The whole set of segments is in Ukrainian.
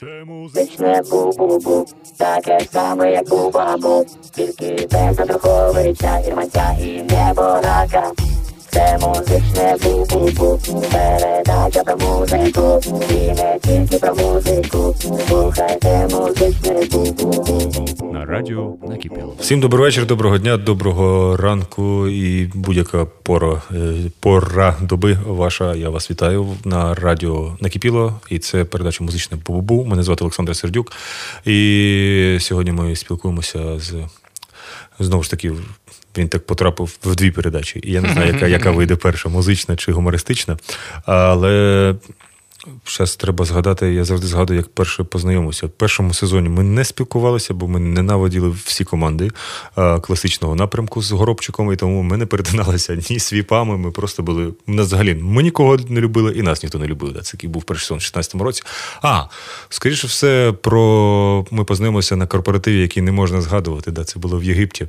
Це музичне бу-бу-бу, таке ж саме, як у бабу, тільки без Андруховича, Ірманця і неборака. Це музичне бу-бу-бу, передача про музику, і не тільки про музику, слухайте музичне бу-бу-бу. на радіо накипіло. Всім добрий вечір, доброго дня, доброго ранку і будь-яка пора, е, пора доби ваша. Я вас вітаю на радіо Накипіло. І це передача музичне Бубу. Мене звати Олександр Сердюк. І сьогодні ми спілкуємося з знову ж таки. Він так потрапив в дві передачі. І я не знаю, яка, яка вийде перша, музична чи гумористична. Але зараз треба згадати, я завжди згадую, як перше познайомився. В першому сезоні ми не спілкувалися, бо ми ненавиділи всі команди а, класичного напрямку з Горобчиком, і тому ми не перетиналися ні свіпами. Ми просто були. Ми взагалі ми нікого не любили, і нас ніхто не любив. Це такий був перший сезон в 16-му році. А, скоріше все, про ми познайомилися на корпоративі, який не можна згадувати. Да. Це було в Єгипті.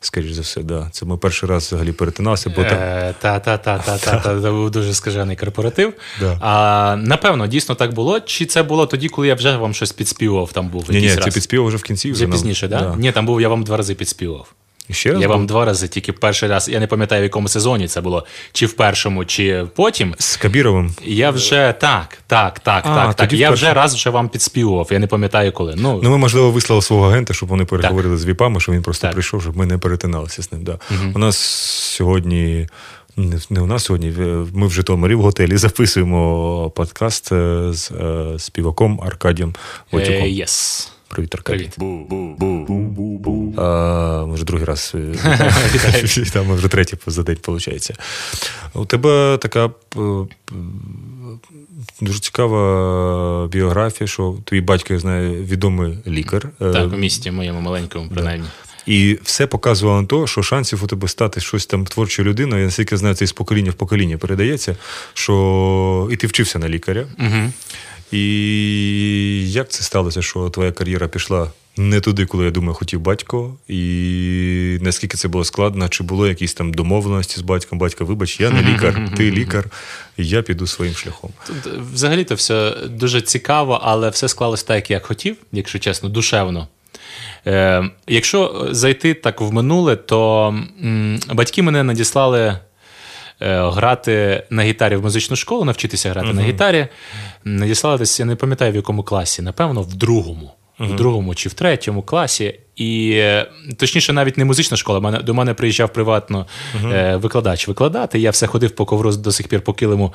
Скоріше за все, да. Це ми перший раз взагалі перетиналися, бо. Е, Та, та, та, та, та, та, був дуже скажений корпоратив. Да. А, напевно, дійсно так було. Чи це було тоді, коли я вже вам щось підспівував? Там був Ні, ні, це підспівав вже в кінці. Вже пізніше, да? Ні, там був, я вам два рази підспівував. Ще Я вам два рази, тільки перший раз. Я не пам'ятаю, в якому сезоні це було, чи в першому, чи потім. З Кабіровим. Я вже так, так, так, А, так, так. Я вже раз вже вам підспівував. Я не пам'ятаю коли. Ну, Ну, ми, можливо, вислали свого агента, щоб вони переговорили з віпами, щоб він просто Так. прийшов, щоб ми не перетиналися з ним. Да. У нас сьогодні. Не, у нас сьогодні. Ми в Житомирі в готелі записуємо подкаст е, з е, співаком Аркадієм е, yes. Привіт, Аркадій. А, ми вже другий раз е, там, ми вже третій за день, виходить. У тебе така е, дуже цікава біографія, що твій батько, я знаю, відомий лікар. Е, Так, у місті моєму маленькому, принаймні. І все показувало на те, що шансів у тебе стати щось там творчою людиною, я наскільки знаю, це із покоління в покоління передається, що і ти вчився на лікаря. Угу. І як це сталося, що твоя кар'єра пішла не туди, коли я думаю, хотів батько, і наскільки це було складно, чи було якісь там домовленості з батьком? Батько, вибач, я не лікар, ти лікар, я піду своїм шляхом. Тут взагалі-то все дуже цікаво, але все склалось так, як хотів, якщо чесно, душевно. Е, якщо зайти так в минуле, то м, батьки мене надіслали е, грати на гітарі в музичну школу, навчитися грати на гітарі. Надіслали десь, я не пам'ятаю, в якому класі, напевно, в другому. В другому чи в третьому класі. І е, точніше, навіть не музична школа. До мене приїжджав приватно е, викладач викладати. Я все ходив по ковру до сих пір по килиму,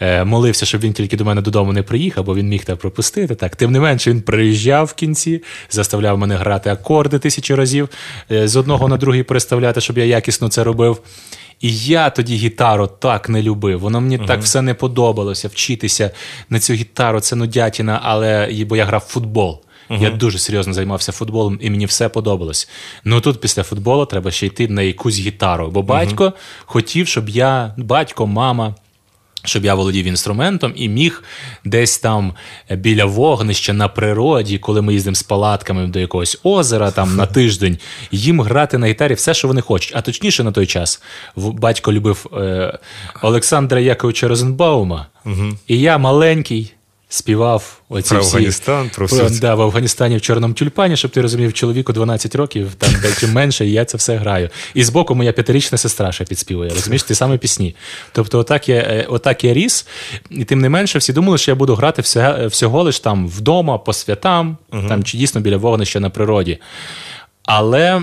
е, молився, щоб він тільки до мене додому не приїхав, бо він міг те пропустити. Так. Тим не менше, він приїжджав в кінці, заставляв мене грати акорди тисячу разів, е, з одного на другий переставляти, щоб я якісно це робив. І я тоді гітару так не любив. Воно мені так все не подобалося вчитися на цю гітару. Це нудятіна, але бо я грав в футбол. Я дуже серйозно займався футболом, і мені все подобалось. Ну тут після футболу треба ще йти на якусь гітару. Бо батько хотів, щоб я, батько, мама. Щоб я володів інструментом і міг десь там біля вогнища на природі, коли ми їздимо з палатками до якогось озера там на тиждень, їм грати на гітарі все, що вони хочуть. А точніше на той час батько любив е, Олександра Яковича Розенбаума, і я маленький. Співав оці Про всі, Афганістан, про все да, в Афганістані в чорному тюльпані, щоб ти розумів, чоловіку 12 років, там дещо менше, і я це все граю. І збоку моя п'ятирічна сестра ще підспівує. Розумієш, ті саме пісні. Тобто, отак я, е, отак я ріс, і тим не менше, всі думали, що я буду грати все, всього лиш там вдома, по святам, там чи дійсно біля вогнища на природі. Але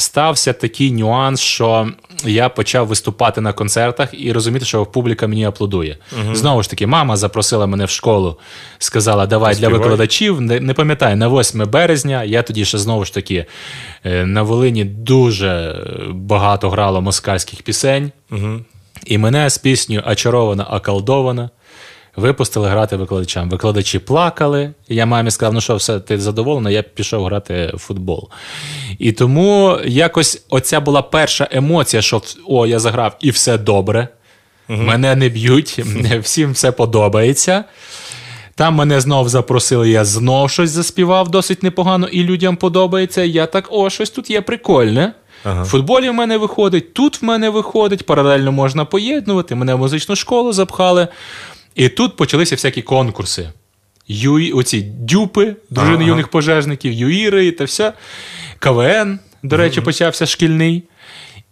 стався такий нюанс, що я почав виступати на концертах і розуміти, що публіка мені аплодує. Знову ж таки, мама запросила мене в школу, сказала: давай для викладачів. Не, не пам'ятаю, на 8 березня. Я тоді ще знову ж таки е, на Волині дуже багато грало москальських пісень. І мене з піснею Очарована, околдована випустили грати викладачам. Викладачі плакали. Я мамі сказав, ну що, все, ти задоволена, я пішов грати в футбол. І тому якось оця була перша емоція, що о, я заграв і все добре. Мене не б'ють, всім все подобається. Там мене знов запросили, я знов щось заспівав досить непогано, і людям подобається. Я так, о, щось тут є прикольне. В футболі в мене виходить, тут в мене виходить, паралельно можна поєднувати. Мене в музичну школу запхали. І тут почалися всякі конкурси. Ю... оці дюпи, дружини Ага. юних пожежників, юїри та все. КВН, до речі, почався шкільний.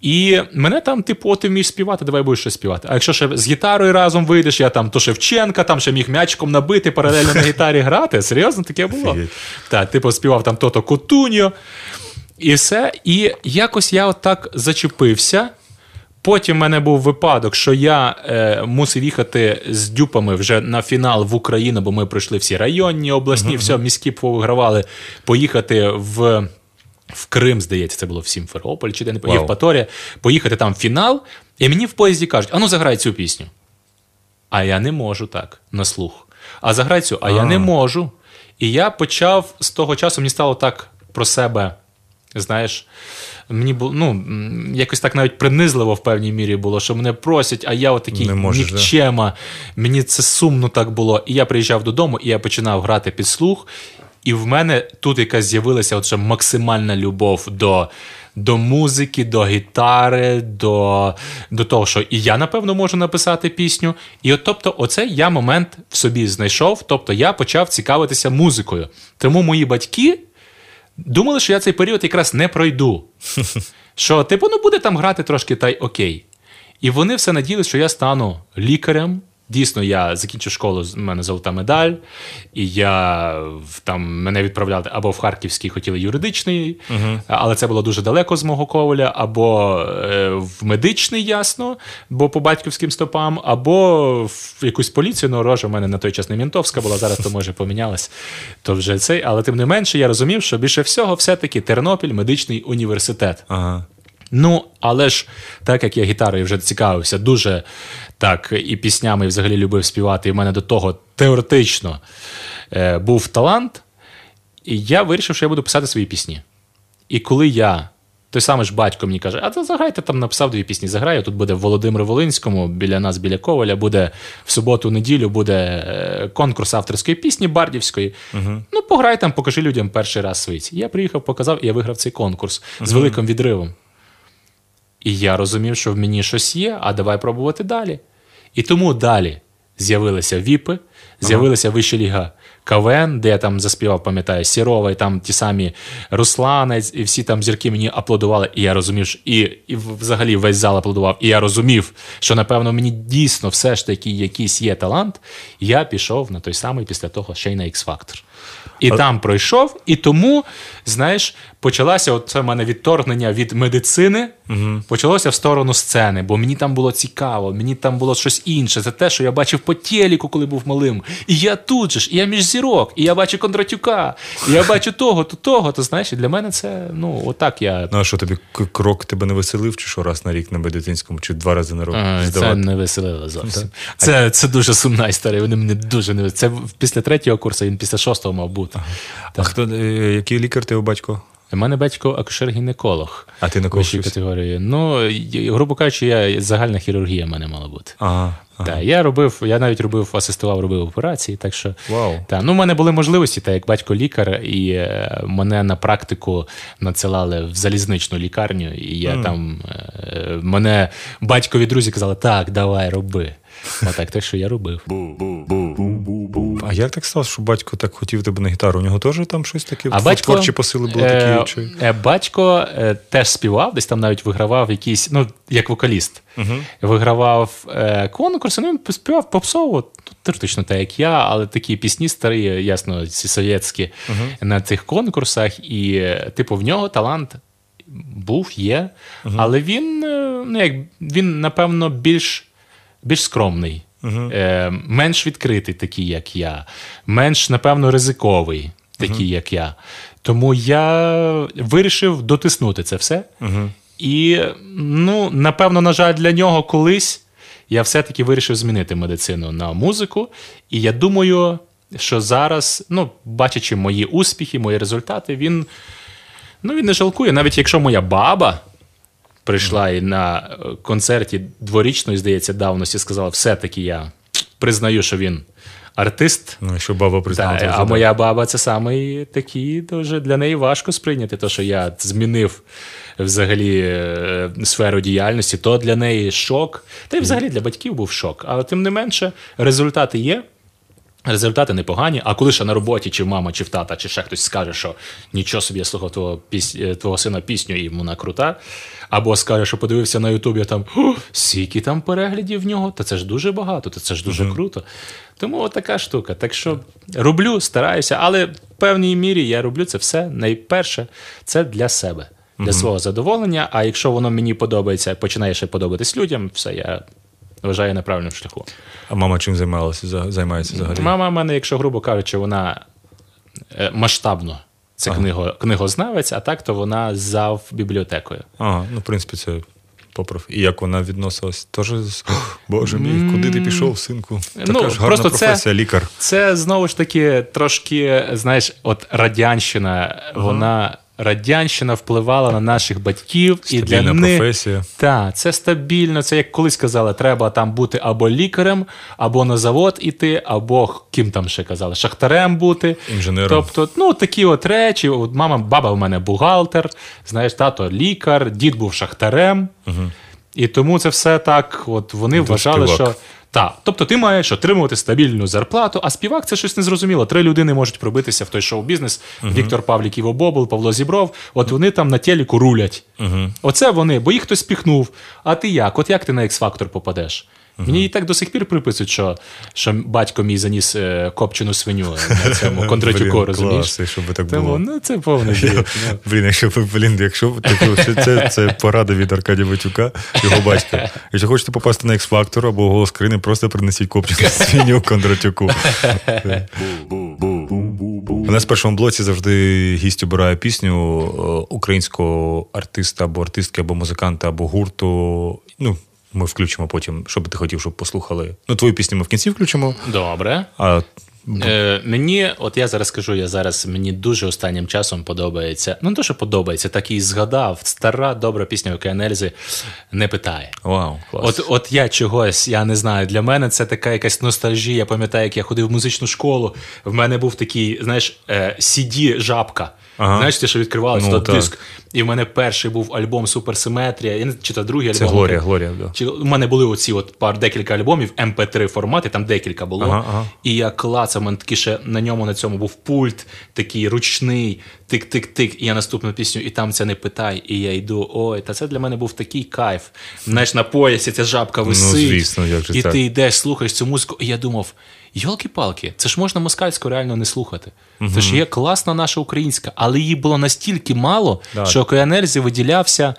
І мене там, типу, ти вмієш співати, давай будеш щось співати. А якщо ще з гітарою разом вийдеш, я там то Шевченка, там ще міг м'ячиком набити, паралельно на гітарі грати. Серйозно таке було? Так, типу, співав там то-то Кутуньо. І все. І якось я отак зачепився. Потім в мене був випадок, що я е, мусив їхати з дюпами вже на фінал в Україну, бо ми пройшли всі районні, обласні, все, міські повигравали. Поїхати в, в Крим, здається, це було в Сімферополь, чи де не. Євпаторія, поїхати там в фінал, і мені в поїзді кажуть: а ну заграй цю пісню. А я не можу так на слух. А заграй цю, а я не можу. І я почав з того часу, мені стало так про себе. Знаєш, мені було ну, якось так навіть принизливо в певній мірі було, що мене просять, а я отакий можеш, да? нікчема. Мені це сумно так було. І я приїжджав додому, і я починав грати під слух. І в мене тут якась з'явилася от максимальна любов до, до музики, до гітари, до, до того, що і я, напевно, можу написати пісню. І от, тобто, оцей я момент в собі знайшов. Тобто я почав цікавитися музикою. Тому мої батьки думали, що я цей період якраз не пройду. Що, типу, ну буде там грати трошки, та й окей. І вони все надіялися, що я стану лікарем. Дійсно, я закінчив школу, з мене золота медаль, і я в- там мене відправляли або в Харківський хотіли юридичний, але це було дуже далеко з мого коваля, або е, в медичний, ясно, бо по батьківським стопам, або в якусь поліцію, ну рожа в мене на той час не Мінтовська була, зараз то може помінялась. То вже цей, але тим не менше, я розумів, що більше всього, все-таки Тернопіль медичний університет. Ага. Ну, але ж так як я гітарою вже цікавився дуже так, і піснями, і взагалі любив співати, і в мене до того теоретично е, був талант, і я вирішив, що я буду писати свої пісні. І коли я, той самий ж батько мені каже, а то заграйте там написав дві пісні, заграю. Тут буде в Володимиру Волинському, біля нас, біля Коваля, буде в суботу-неділю буде е, конкурс авторської пісні Бардівської. Ну, пограй там, покажи людям перший раз свої. Я приїхав, показав, і я виграв цей конкурс з великим відривом. І я розумів, що в мені щось є, а давай пробувати далі. І тому далі з'явилися віпи, з'явилася вища ліга КВН, де я там заспівав, пам'ятаю, Сірова, і там ті самі Русланець, і всі там зірки мені аплодували. І я розумів, що і, і взагалі весь зал аплодував. І я розумів, що напевно мені дійсно все ж таки якийсь є талант. Я пішов на той самий після того ще й на X-Factor. І там пройшов, і тому, знаєш, почалося от це в мене відторгнення від медицини, почалося в сторону сцени, бо мені там було цікаво, мені там було щось інше. Це те, що я бачив по телеку, коли був малим. І я тут же ж, і я між зірок, і я бачу Кондратюка, і я бачу того, то того. То знаєш, і для мене це ну отак я. Ну а що тобі крок тебе не веселив, чи що раз на рік на медицинському, чи два рази на рік А, Це не веселило зовсім. Це, це дуже сумна історія. Вони мене дуже не Це після третього курсу, він після шостого мав бути. А хто е, який лікар ти батько? У мене батько акушер-гінеколог. А ти на кого вищої категорії. Ну, грубо кажучи, я загальна хірургія в мене мала бути. Ага. ага. Так, я робив, я навіть робив, асистував, робив операції. Так що Вау. та, ну, в мене були можливості, так як батько лікар, і е, мене на практику надсилали в залізничну лікарню, і я там е, мене батькові друзі казали, так, давай, роби. Отак, так що я робив. А як так сталося, що батько так хотів тебе на гітару? У нього теж там щось таке А батько, творчі посили були е, такі? Чи... е, батько е, теж співав, десь там навіть вигравав якийсь, ну, як вокаліст. Вигравав е, конкурси, ну, він співав попсово, ну, теоретично так, як я, але такі пісні старі, ясно, ці совєтські на цих конкурсах. І, е, типу, в нього талант був, є, але він, е, ну, як, він, напевно, більш, більш скромний. Е, менш відкритий, такий, як я, менш, напевно, ризиковий, такий, як я. Тому я вирішив дотиснути це все. І, ну, напевно, на жаль, для нього колись я все-таки вирішив змінити медицину на музику. І я думаю, що зараз, ну, бачачи мої успіхи, мої результати, він, ну, він не жалкує. Навіть якщо моя баба прийшла і на е, концерті дворічної, здається, давності сказала, все-таки я признаю, що він артист. Ну, якщо баба признала, то а моя баба це саме такий, дуже для неї важко сприйняти, те, що я змінив взагалі е, сферу діяльності, то для неї шок. Та й взагалі для батьків був шок. Але тим не менше, результати є. Результати непогані, а коли ще на роботі, чи мама, чи в тата, чи ще хтось скаже, що нічого собі я слухав твого піс... е, твого сина пісню, і вона крута. Або скаже, що подивився на Ютубі там скільки там переглядів в нього, та це ж дуже багато, та це ж дуже круто. Тому от така штука. Так що роблю, стараюся, але в певній мірі я роблю це все найперше, це для себе, для свого задоволення. А якщо воно мені подобається, починає ще подобатись людям, все я вважаю на правильному шляху. А мама чим займалася займається взагалі? Мама в мене, якщо грубо кажучи, вона е, масштабно. Це книго, книгознавець, а так то вона зав бібліотекою. Ага, ну, в принципі, це попроф. І як вона відносилась? Теж Боже мій, куди ти пішов, синку? Така Ну, ж гарна просто це- професія, лікар. Це знову ж таки трошки, знаєш, от радянщина, вона радянщина впливала на наших батьків і для них професія. Так, це стабільно. Це як колись казали, треба там бути або лікарем, або на завод іти, або ким там ще казали, шахтарем бути. Інженером. Тобто, ну такі от речі. От мама, баба в мене бухгалтер, знаєш, тато лікар, дід був шахтарем. І тому це все так. От вони До вважали, співак. що. Так, тобто ти маєш отримувати стабільну зарплату, а співак це щось незрозуміло. Три людини можуть пробитися в той шоу-бізнес. Віктор Павлік Іво Бобул, Павло Зібров. От вони там на телеку рулять. Оце вони, бо їх хтось піхнув. А ти як? От як ти на X-Factor попадеш? Мені і так до сих пір приписують, що, що батько мій заніс е, копчену свиню на цьому Кондратюку, розумієш? клас, і щоб так Тому було. ну, це повний бред. ну. Блін, якщо ви, блін, якщо це, це, порада від Аркадія Батюка, його батька. Якщо хочете попасти на X-Factor або голос країни, просто принесіть копчену свиню Кондратюку. У нас в першому блоці завжди гість обирає пісню е, українського артиста або артистки, або музиканта, або гурту. Ну, ми включимо потім, що би ти хотів, щоб послухали. Ну, твою пісню ми в кінці включимо. Добре. А Е, мені, от я зараз скажу, я зараз мені дуже останнім часом подобається. Ну, не то, що подобається, так і згадав. Стара добра пісня Океанельзи не питає. вау, клас. От, от я чогось, я не знаю. Для мене це така якась ностальжія. Я пам'ятаю, як я ходив в музичну школу. В мене був такий, знаєш, е, CD-жабка. Ага. Знаєш, ті, що відкривалося, Ну, ну, диск. І в мене перший був альбом Суперсиметрія. Я не чи це другий Це альбом. Глорія, Глорія, да. Чи у мене були оці от пар декілька альбомів, MP3 формати, там декілька було. Ага, ага. І я клацав, мене такий ще на ньому на цьому був пульт, такий ручний, тик-тик-тик. І я наступну пісню, і там це не питай. І я йду. Ой, та це для мене був такий кайф. Знаєш, на поясі ця жабка висить. Ну, звісно, як же і так. ти йдеш, слухаєш цю музику. І я думав. Йолки-палки, це ж можна москальську реально не слухати. Це ж є класна наша українська, але її було настільки мало, Да. що Океанельзі виділявся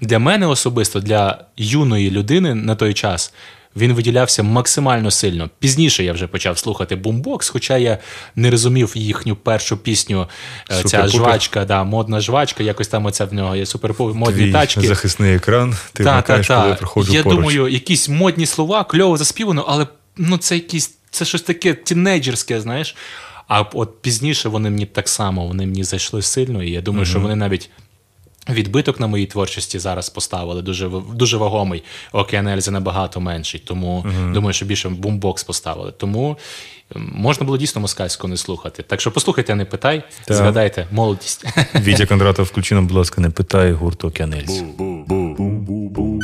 для мене особисто, для юної людини на той час. Він виділявся максимально сильно. Пізніше я вже почав слухати бумбокс, хоча я не розумів їхню першу пісню. е, Ця Супер-пупер. жвачка, да, модна жвачка, якось там оця в нього є супер модні Твій тачки. захисний екран, ти Та, та, вмикаєш, коли я проходжу Я поруч. думаю, якісь модні слова, кльово заспівано, але ну це якісь це щось таке тінейджерське, знаєш. А от пізніше вони мені так само вони мені зайшли сильно, і я думаю, що вони навіть. Відбиток на моїй творчості зараз поставили дуже дуже вагомий. Океанельзи набагато менший. Тому думаю, що більше бумбокс поставили. Тому можна було дійсно москальську не слухати. Так що послухайте, не питай, Так. згадайте молодість. Вітя Кондратов, включи нам, будь ласка, не питай гурт Океанельс. Не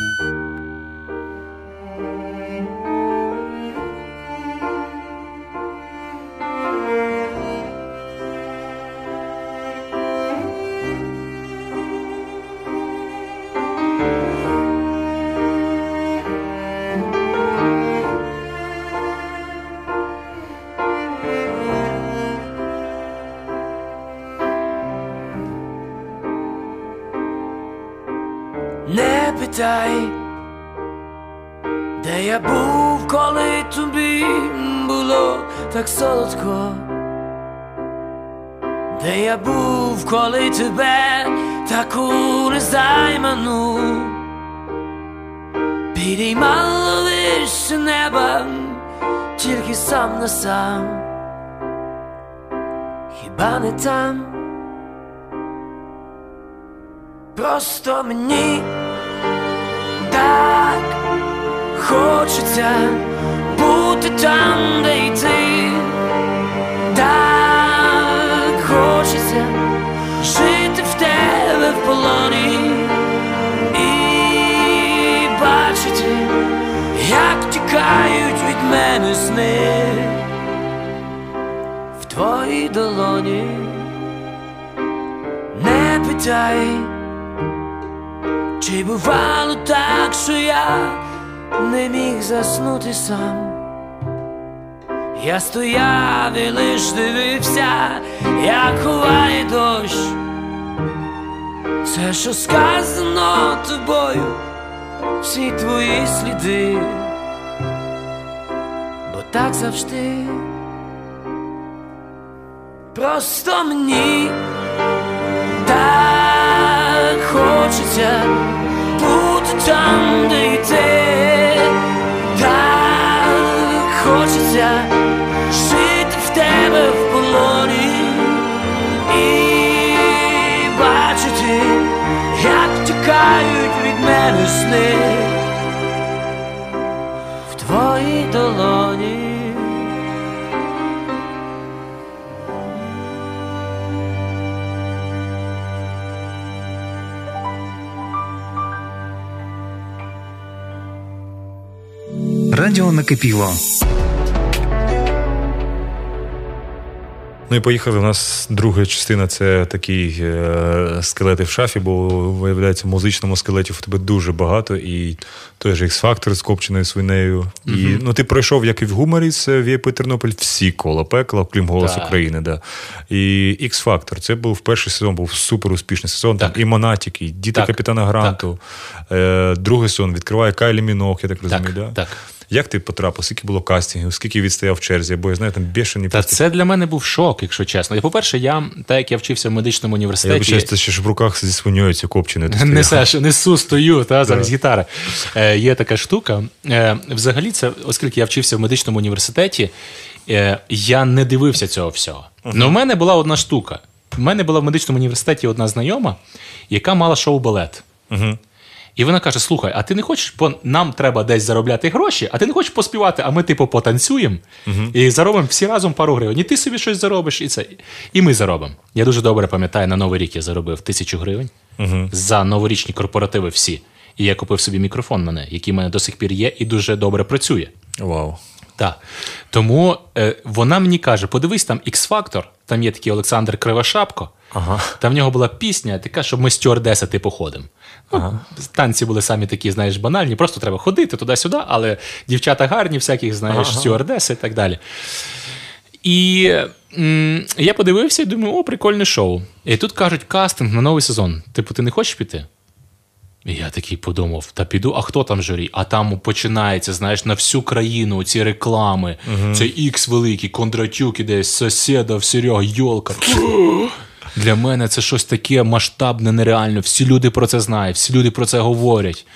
Просто мені так хочеться бути там, де й ти. Так хочеться жити в тебе в полоні і бачити, як тікають від мене сни. долоні, не питай, чи бувало так, що я не міг заснути сам. Я стояв і лиш дивився, як ховає дощ. Все, що сказано тобою, всі твої сліди, бо так завжди. Просто мені хочеться бути там, де йти, так хочеться жити в тебе в полоні і бачити, як тікають від мене сни в твоїй долоні. Радіо накипіло. Ну і поїхали. У нас друга частина це такі е, скелети в шафі, бо виявляється, в музичному скелеті в тебе дуже багато, і той же X-Factor з копченою свинею. І ну, ти пройшов, як і в гуморі, це в Тернопіль, всі коло пекла, крім голос Так. України. Да. І X-Factor, це був перший сезон, був супер успішний сезон. Там і Монатік, і діти Так. капітана Гранту. Е, другий сезон відкриває Кайлі Мінох, я так розумію. да? так. Як ти потрапив? Скільки було кастингів, скільки відстояв в черзі? Бо я знаю, там бешені Та це для мене був шок, якщо чесно. І, по-перше, я, так як я вчився в медичному Я університеті. вибачаюсь, це ще ж в руках зі свиньою ці стояв. Несеш, несу, стою, та, замість гітари. Е, є така штука. Е, взагалі, це, оскільки я вчився в медичному університеті, е, я не дивився цього всього. Ну, в мене була одна штука. У мене була в медичному університеті одна знайома, яка мала шоу-балет. І вона каже: слухай, а ти не хочеш, бо нам треба десь заробляти гроші, а ти не хочеш поспівати, а ми, типу, потанцюємо і заробимо всі разом пару гривень. І ти собі щось заробиш, і це. І ми заробимо. Я дуже добре пам'ятаю, на Новий рік я заробив тисячу гривень за новорічні корпоративи всі. І я купив собі мікрофон на неї, який в мене до сих пір є і дуже добре працює. Вау. Так. Тому е, вона мені каже: подивись, там X-Factor, там є такий Олександр Кривошапко. Ага. Там в нього була пісня, така, що ми стюардеси типу ходимо. Ну, Танці були самі такі, знаєш, банальні, просто треба ходити туди-сюди, але дівчата гарні, всяких, знаєш, стюардеси і так далі. І м, я подивився і думаю, о, прикольне шоу. І тут кажуть, кастинг на новий сезон. Типу, ти не хочеш піти? І я такий подумав: та піду, а хто там журі? А там починається, знаєш, на всю країну ці реклами. Це Ікс великий, Кондратюк іде, Сосєдов, Серега, Йолка. Для мене це щось таке масштабне, нереально. Всі люди про це знають, всі люди про це говорять.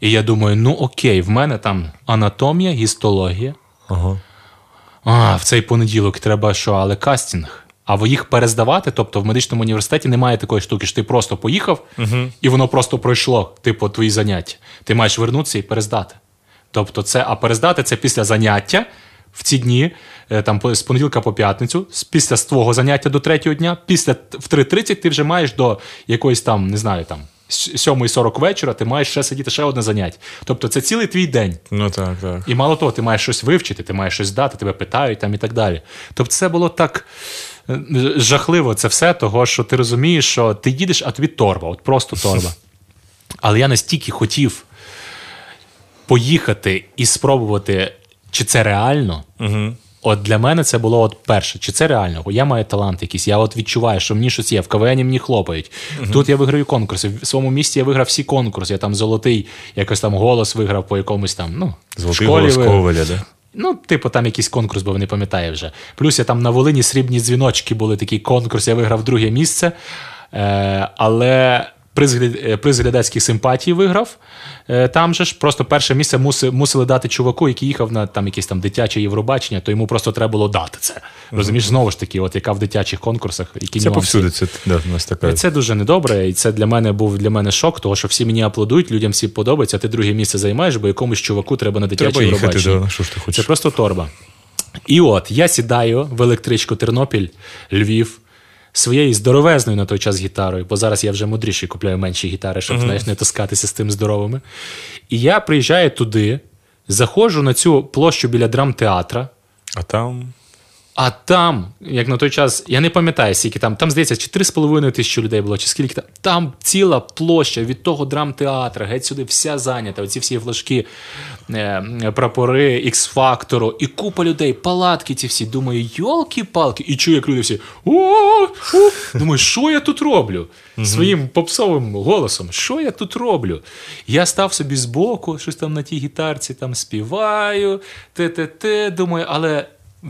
І я думаю, ну окей, в мене там анатомія, гістологія. Ага. А, в цей понеділок треба що, але кастинг. А ви їх перездавати, тобто в медичному університеті немає такої штуки, що ти просто поїхав, і воно просто пройшло, типу, твої заняття. Ти маєш вернутися і перездати. Тобто, це, а перездати це після заняття в ці дні, е, там з понеділка по п'ятницю, після з твого заняття до третього дня, після в 3.30 ти вже маєш до якоїсь там, не знаю, там. 7.40 вечора ти маєш ще сидіти ще одне заняття. Тобто це цілий твій день. Ну так, так. І мало того, ти маєш щось вивчити, ти маєш щось дати, тебе питають там і так далі. Тобто це було так е, жахливо, це все, того, що ти розумієш, що ти їдеш, а тобі торба, от просто торба. Але я настільки хотів поїхати і спробувати, чи це реально. Угу. От для мене це було от перше, чи це реально? Я маю талант якийсь, я от відчуваю, що мені щось є, в КВН мені хлопають. Тут я виграю конкурси. В своєму місті я виграв всі конкурси. Я там золотий, якось там голос виграв по якомусь там. ну, Золотий школі голос. Коваля, да? Ну, типу, там якийсь конкурс, бо не пам'ятаю вже. Плюс я там на Волині срібні дзвіночки були такий конкурс, я виграв друге місце. Е, але приз, е, глядацьких симпатій виграв. Е, там же ж просто перше місце мусили дати чуваку, який їхав на там якесь там дитяче Євробачення, то йому просто треба було дати це. Розумієш, знову ж таки, от яка в дитячих конкурсах, які Це нюанси. повсюди, це да, у нас така. І Це дуже недобре, і це для мене був для мене шок, того що всі мені аплодують, людям всі подобається, а ти друге місце займаєш, бо якомусь чуваку треба на дитяче Треба їхати, Євробачення. да, що ж ти хочеш? Це просто торба. І от я сідаю в електричку Тернопіль, Львів. Своєю здоровезною на той час гітарою, бо зараз я вже мудріший купляю менші гітари, щоб знаєш, не таскатися з тим здоровими. І я приїжджаю туди, заходжу на цю площу біля драмтеатра, А там А там, як на той час, я не пам'ятаю, скільки там, там здається, чи 3,5 тисячі людей було, чи скільки там. Там ціла площа від того драмтеатра, геть сюди вся зайнята, оці всі флажки, е, прапори, X-фактору, і купа людей, палатки ці всі. Думаю, йолки-палки, і чую, як люди всі. О! Думаю, що я тут роблю? Своїм попсовим голосом, що я тут роблю? Я став собі збоку, щось там на тій гітарці там співаю, те-те-те, думаю, але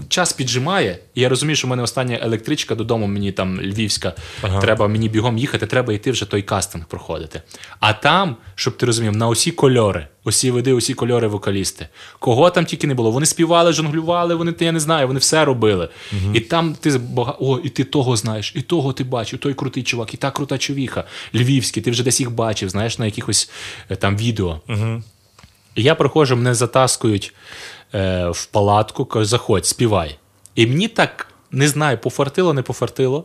час піджимає, і я розумію, що в мене остання електричка додому, мені там львівська, треба мені бігом їхати, треба йти вже той кастинг проходити. А там, щоб ти розумів, на усі кольори, усі види, усі кольори вокалісти. Кого там тільки не було. Вони співали, жонглювали, вони я не знаю, вони все робили. І там ти бага... о, і ти того знаєш, і того ти бачив, той крутий чувак, і та крута човіха, львівські, ти вже десь їх бачив, знаєш, на якихось е, там відео. І я проходжу, мене затаскують е, в палатку, кажуть, заходь, співай. І мені так не знаю, пофартило, не пофартило.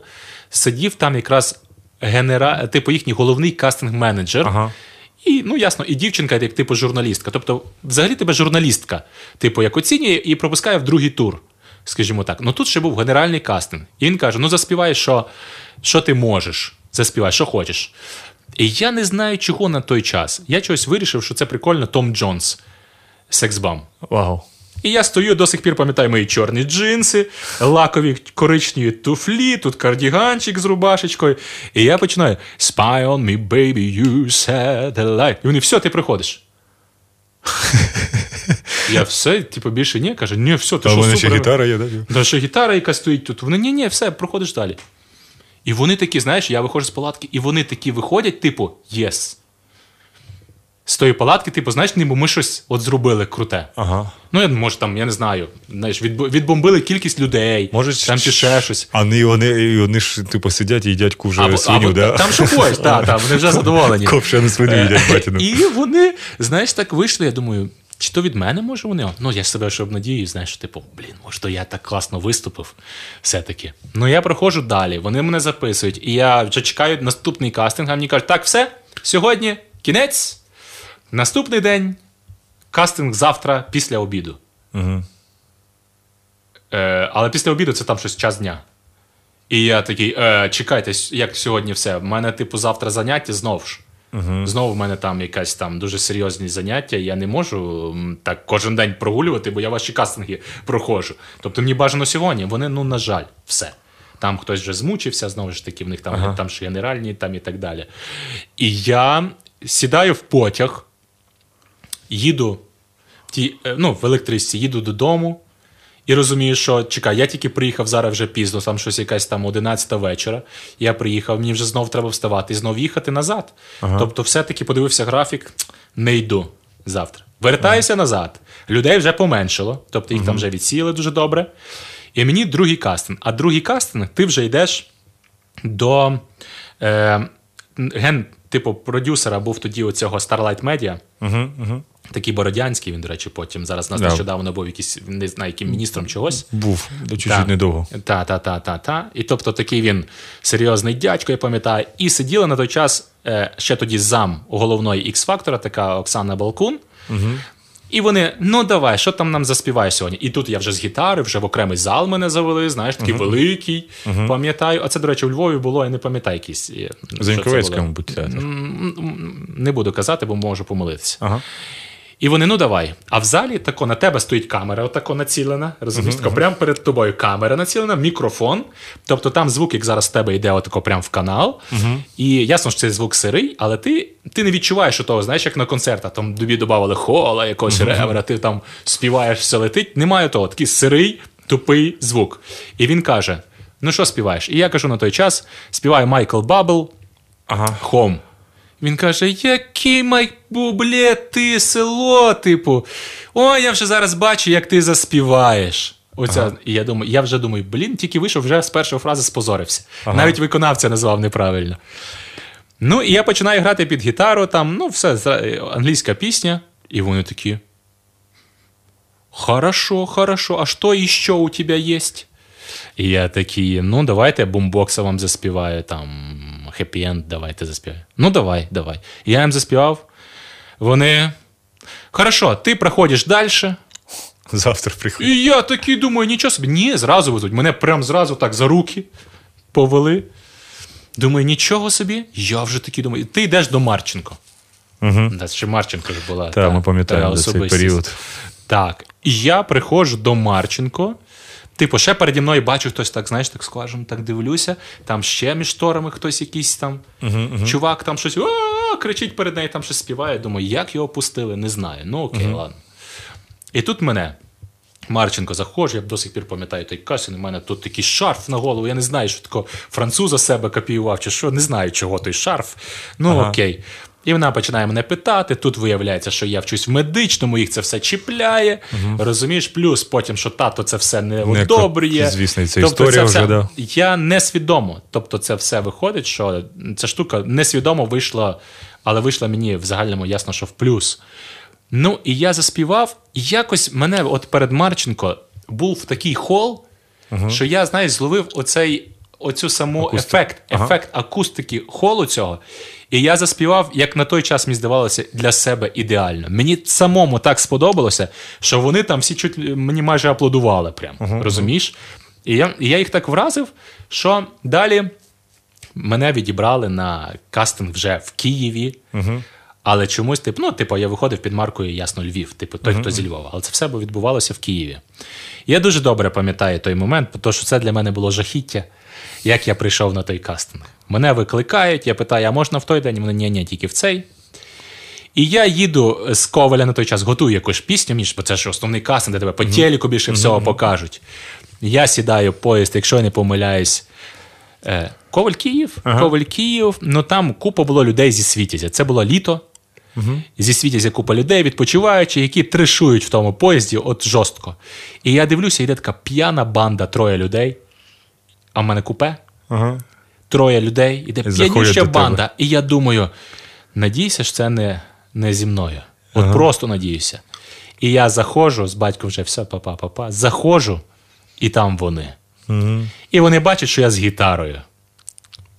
Сидів там якраз генера... типу їхній головний кастинг-менеджер. Ага. І, ну, ясно, і дівчинка, як типу журналістка. Тобто, взагалі тебе журналістка, типу, як оцінює і пропускає в другий тур, скажімо так. Ну тут ще був генеральний кастинг. І він каже: ну заспівай, що, що ти можеш. Заспівай, що хочеш. І я не знаю, чого на той час. Я чогось вирішив, що це прикольно Том Джонс, сексбам. Вау. І я стою до сих пір пам'ятаю мої чорні джинси, лакові коричневі туфлі, тут кардіганчик з рубашечкою. І я починаю Spy on me, baby, you said the light. І вони, все, ти приходиш. Я все, типу, більше ні, каже, ні, все, ти що мене ще гітара є, да? Ще гітара, яка стоїть тут. Вони ні, ні, все, проходиш далі. І вони такі, знаєш, я виходжу з палатки, і вони такі виходять, типу, єс. З тої палатки, типу, знаєш, ніби ми щось от зробили круте. Ага. Ну, я може там, я не знаю, знаєш, відбомбили кількість людей, Може, там чи ще щось. А вони, вони, вони ж типу сидять і їдять Або- свиню, або да? Там що хочеш, так, так, вони вже задоволені. Копчену свиню їдять батіну. І вони, знаєш, так вийшли, я думаю, чи то від мене може вони? Ну, я себе ще обнадію, знаєш, що, типу, блін, може, то я так класно виступив все-таки. Ну, я проходжу далі, вони мене записують, і я вже чекаю наступний кастинг, а мені кажуть, так, все, сьогодні кінець, наступний день, кастинг завтра після обіду. Угу. Е, але після обіду це там щось час дня. І я такий, е, чекайте, як сьогодні все. В мене, типу, завтра заняття знов ж. Знову в мене там якась там дуже серйозні заняття. Я не можу так кожен день прогулювати, бо я ваші кастинги проходжу. Тобто мені бажано сьогодні. Вони, ну, на жаль, все. Там хтось вже змучився, знову ж таки, в них там, там ж генеральні там і так далі. І я сідаю в потяг, їду в тій, е, ну, в електричці, їду додому. І розумію, що чекай, я тільки приїхав зараз вже пізно, там щось якась там 11 вечора. Я приїхав, мені вже знов треба вставати і знов їхати назад. Тобто, все-таки подивився графік, не йду завтра. Вертаюся назад. Людей вже поменшало, тобто їх там вже відсіяли дуже добре. І мені другий кастинг. А другий кастинг ти вже йдеш до е, ген, типу, продюсера був тоді у цього Starlight Media. Угу, угу. Такий Бородянський, він, до речі, потім зараз нас Да. нещодавно був якийсь, не знаю, яким міністром чогось. Був чуть-чуть Та. недовго. Та, та, та, та, та. І тобто такий він серйозний дядько, я пам'ятаю. І сиділа на той час е, ще тоді зам головної X-фактора, така Оксана Балкун. Угу. І вони, ну давай, що там нам заспіває сьогодні? І тут я вже з гітари, вже в окремий зал мене завели, знаєш, такий великий. Пам'ятаю. А це, до речі, у Львові було, я не пам'ятаю. Зеньковецькому, це Заньковецька, було. мабуть, театр. Не буду казати, бо можу помилитися. Ага. І вони, ну давай. А в залі тако на тебе стоїть камера, отако націлена. Розумієш, тако прямо перед тобою камера націлена, мікрофон. Тобто там звук, як зараз в тебе йде, отако прямо в канал. І ясно, що цей звук сирий, але ти, ти не відчуваєш того, знаєш, як на концертах. Там тобі додавали хола, якогось ревера, ти там співаєш, все летить. Немає того, такий сирий, тупий звук. І він каже: Ну що співаєш? І я кажу на той час: співаю Майкл Бабл, Ага. Він каже: який май бублє, ти село, типу. О, я вже зараз бачу, як ти заспіваєш. Оця, І я думаю, я вже думаю, блін, тільки вийшов, вже з першої фрази спозорився. Навіть виконавця назвав неправильно. Ну, і я починаю грати під гітару, там, ну, все, англійська пісня, і вони такі. Хорошо, хорошо, а що іще у тебе є? І я такий, ну давайте бумбокса вам заспіваю, там хеппі-енд давайте заспіваю. Ну, давай, давай. Я їм заспівав. Вони. Хорошо, ти проходиш далі. Завтра приходь. І я такий думаю, нічого собі. Ні, зразу везуть. Мене прям зразу так за руки повели. Думаю, нічого собі. Я вже такий думаю, ти йдеш до Марченко. Угу. Да, ще Марченко ж була. Та, ми пам'ятаємо та цей період. Так. І я приходжу до Марченко. Типу, ще переді мною бачу хтось так, знаєш, так скважем, так дивлюся. Там ще між шторами хтось якийсь там чувак там щось кричить перед нею, там щось співає. Думаю, як його пустили, не знаю. Ну окей, ладно. І тут мене. Марченко заходжу, я до сих пір пам'ятаю той касін, у мене тут такий шарф на голову. Я не знаю, що такого француза себе копіював, чи що, не знаю, чого той шарф. Ну окей. І вона починає мене питати. Тут виявляється, що я вчусь в медичному, їх це все чіпляє. Розумієш, плюс потім, що тато це все не, одобрює. звісно, це тобто історія це все, да. Я несвідомо. Тобто, це все виходить, що ця штука несвідомо вийшла, але вийшла мені в загальному ясно, що в плюс. Ну, і я заспівав, і якось мене от перед Марченко був такий хол, що я, знаєш, зловив оцей, оцю саму ефект, ефект акустики холу цього. І я заспівав, як на той час мені здавалося, для себе ідеально. Мені самому так сподобалося, що вони там всі чуть мені майже аплодували. Прям, розумієш? І я, і я їх так вразив, що далі мене відібрали на кастинг вже в Києві. Але чомусь, типу, ну, типу, я виходив під маркою Ясно Львів, типу, той, хто зі Львова. Але це все відбувалося в Києві. Я дуже добре пам'ятаю той момент, тому що це для мене було жахіття, як я прийшов на той кастинг. Мене викликають, я питаю, а можна в той день? Вони ні, ні, тільки в цей. І я їду з Коваля на той час, готую якусь пісню, між, бо це ж основний кастинг, де тебе по телеку більше всього покажуть. Я сідаю в поїзд, якщо я не помиляюсь. Е, Коваль Київ, Коваль Київ. Ну там купа було людей зі Світязя. Це було літо. Зі Світязя купа людей, відпочиваючи, які трешують в тому поїзді, от жорстко. І я дивлюся, йде така п'яна банда, троє людей. А в мене купе. Ага. Троє людей, іде тебе. банда. І я думаю, надійся, що це не, не зі мною. От просто надіюся. І я заходжу з батьком вже все, папа, папа. Заходжу, і там вони. І вони бачать, що я з гітарою.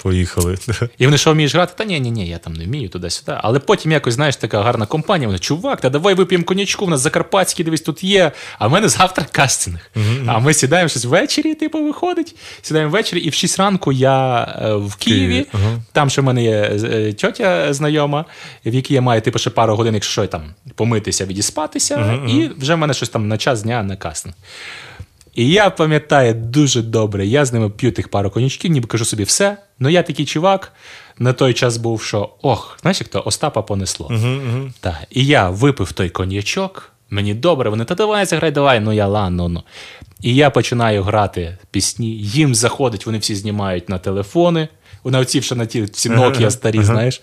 Поїхали. І вони що вмієш грати? Та ні, ні, ні, я там не вмію туди-сюди. Але потім якось, знаєш, така гарна компанія. Вони, чувак, та давай вип'ємо конячку, в нас закарпатський, дивись, тут є. А в мене завтра кастинг. А ми сідаємо щось ввечері, типу, виходить. Сідаємо ввечері, і в 6 ранку я е, в Києві. Ага. Там ще в мене є е, тьотя знайома, в якій я маю типу, ще пару годин, якщо що, там помитися, відіспатися, і вже в мене щось там на час дня на кастинг. І я пам'ятаю дуже добре, я з ними п'ю тих пару конячків, ніби кажу собі все. Ну я такий чувак на той час був, що ох, знаєш, як то Остапа понесло. Так. І я випив той конячок, мені добре, вони та давай заграй, давай, ну я ладно. Ну. І я починаю грати пісні, їм заходить, вони всі знімають на телефони. Ще на ті ці Nokia старі, знаєш,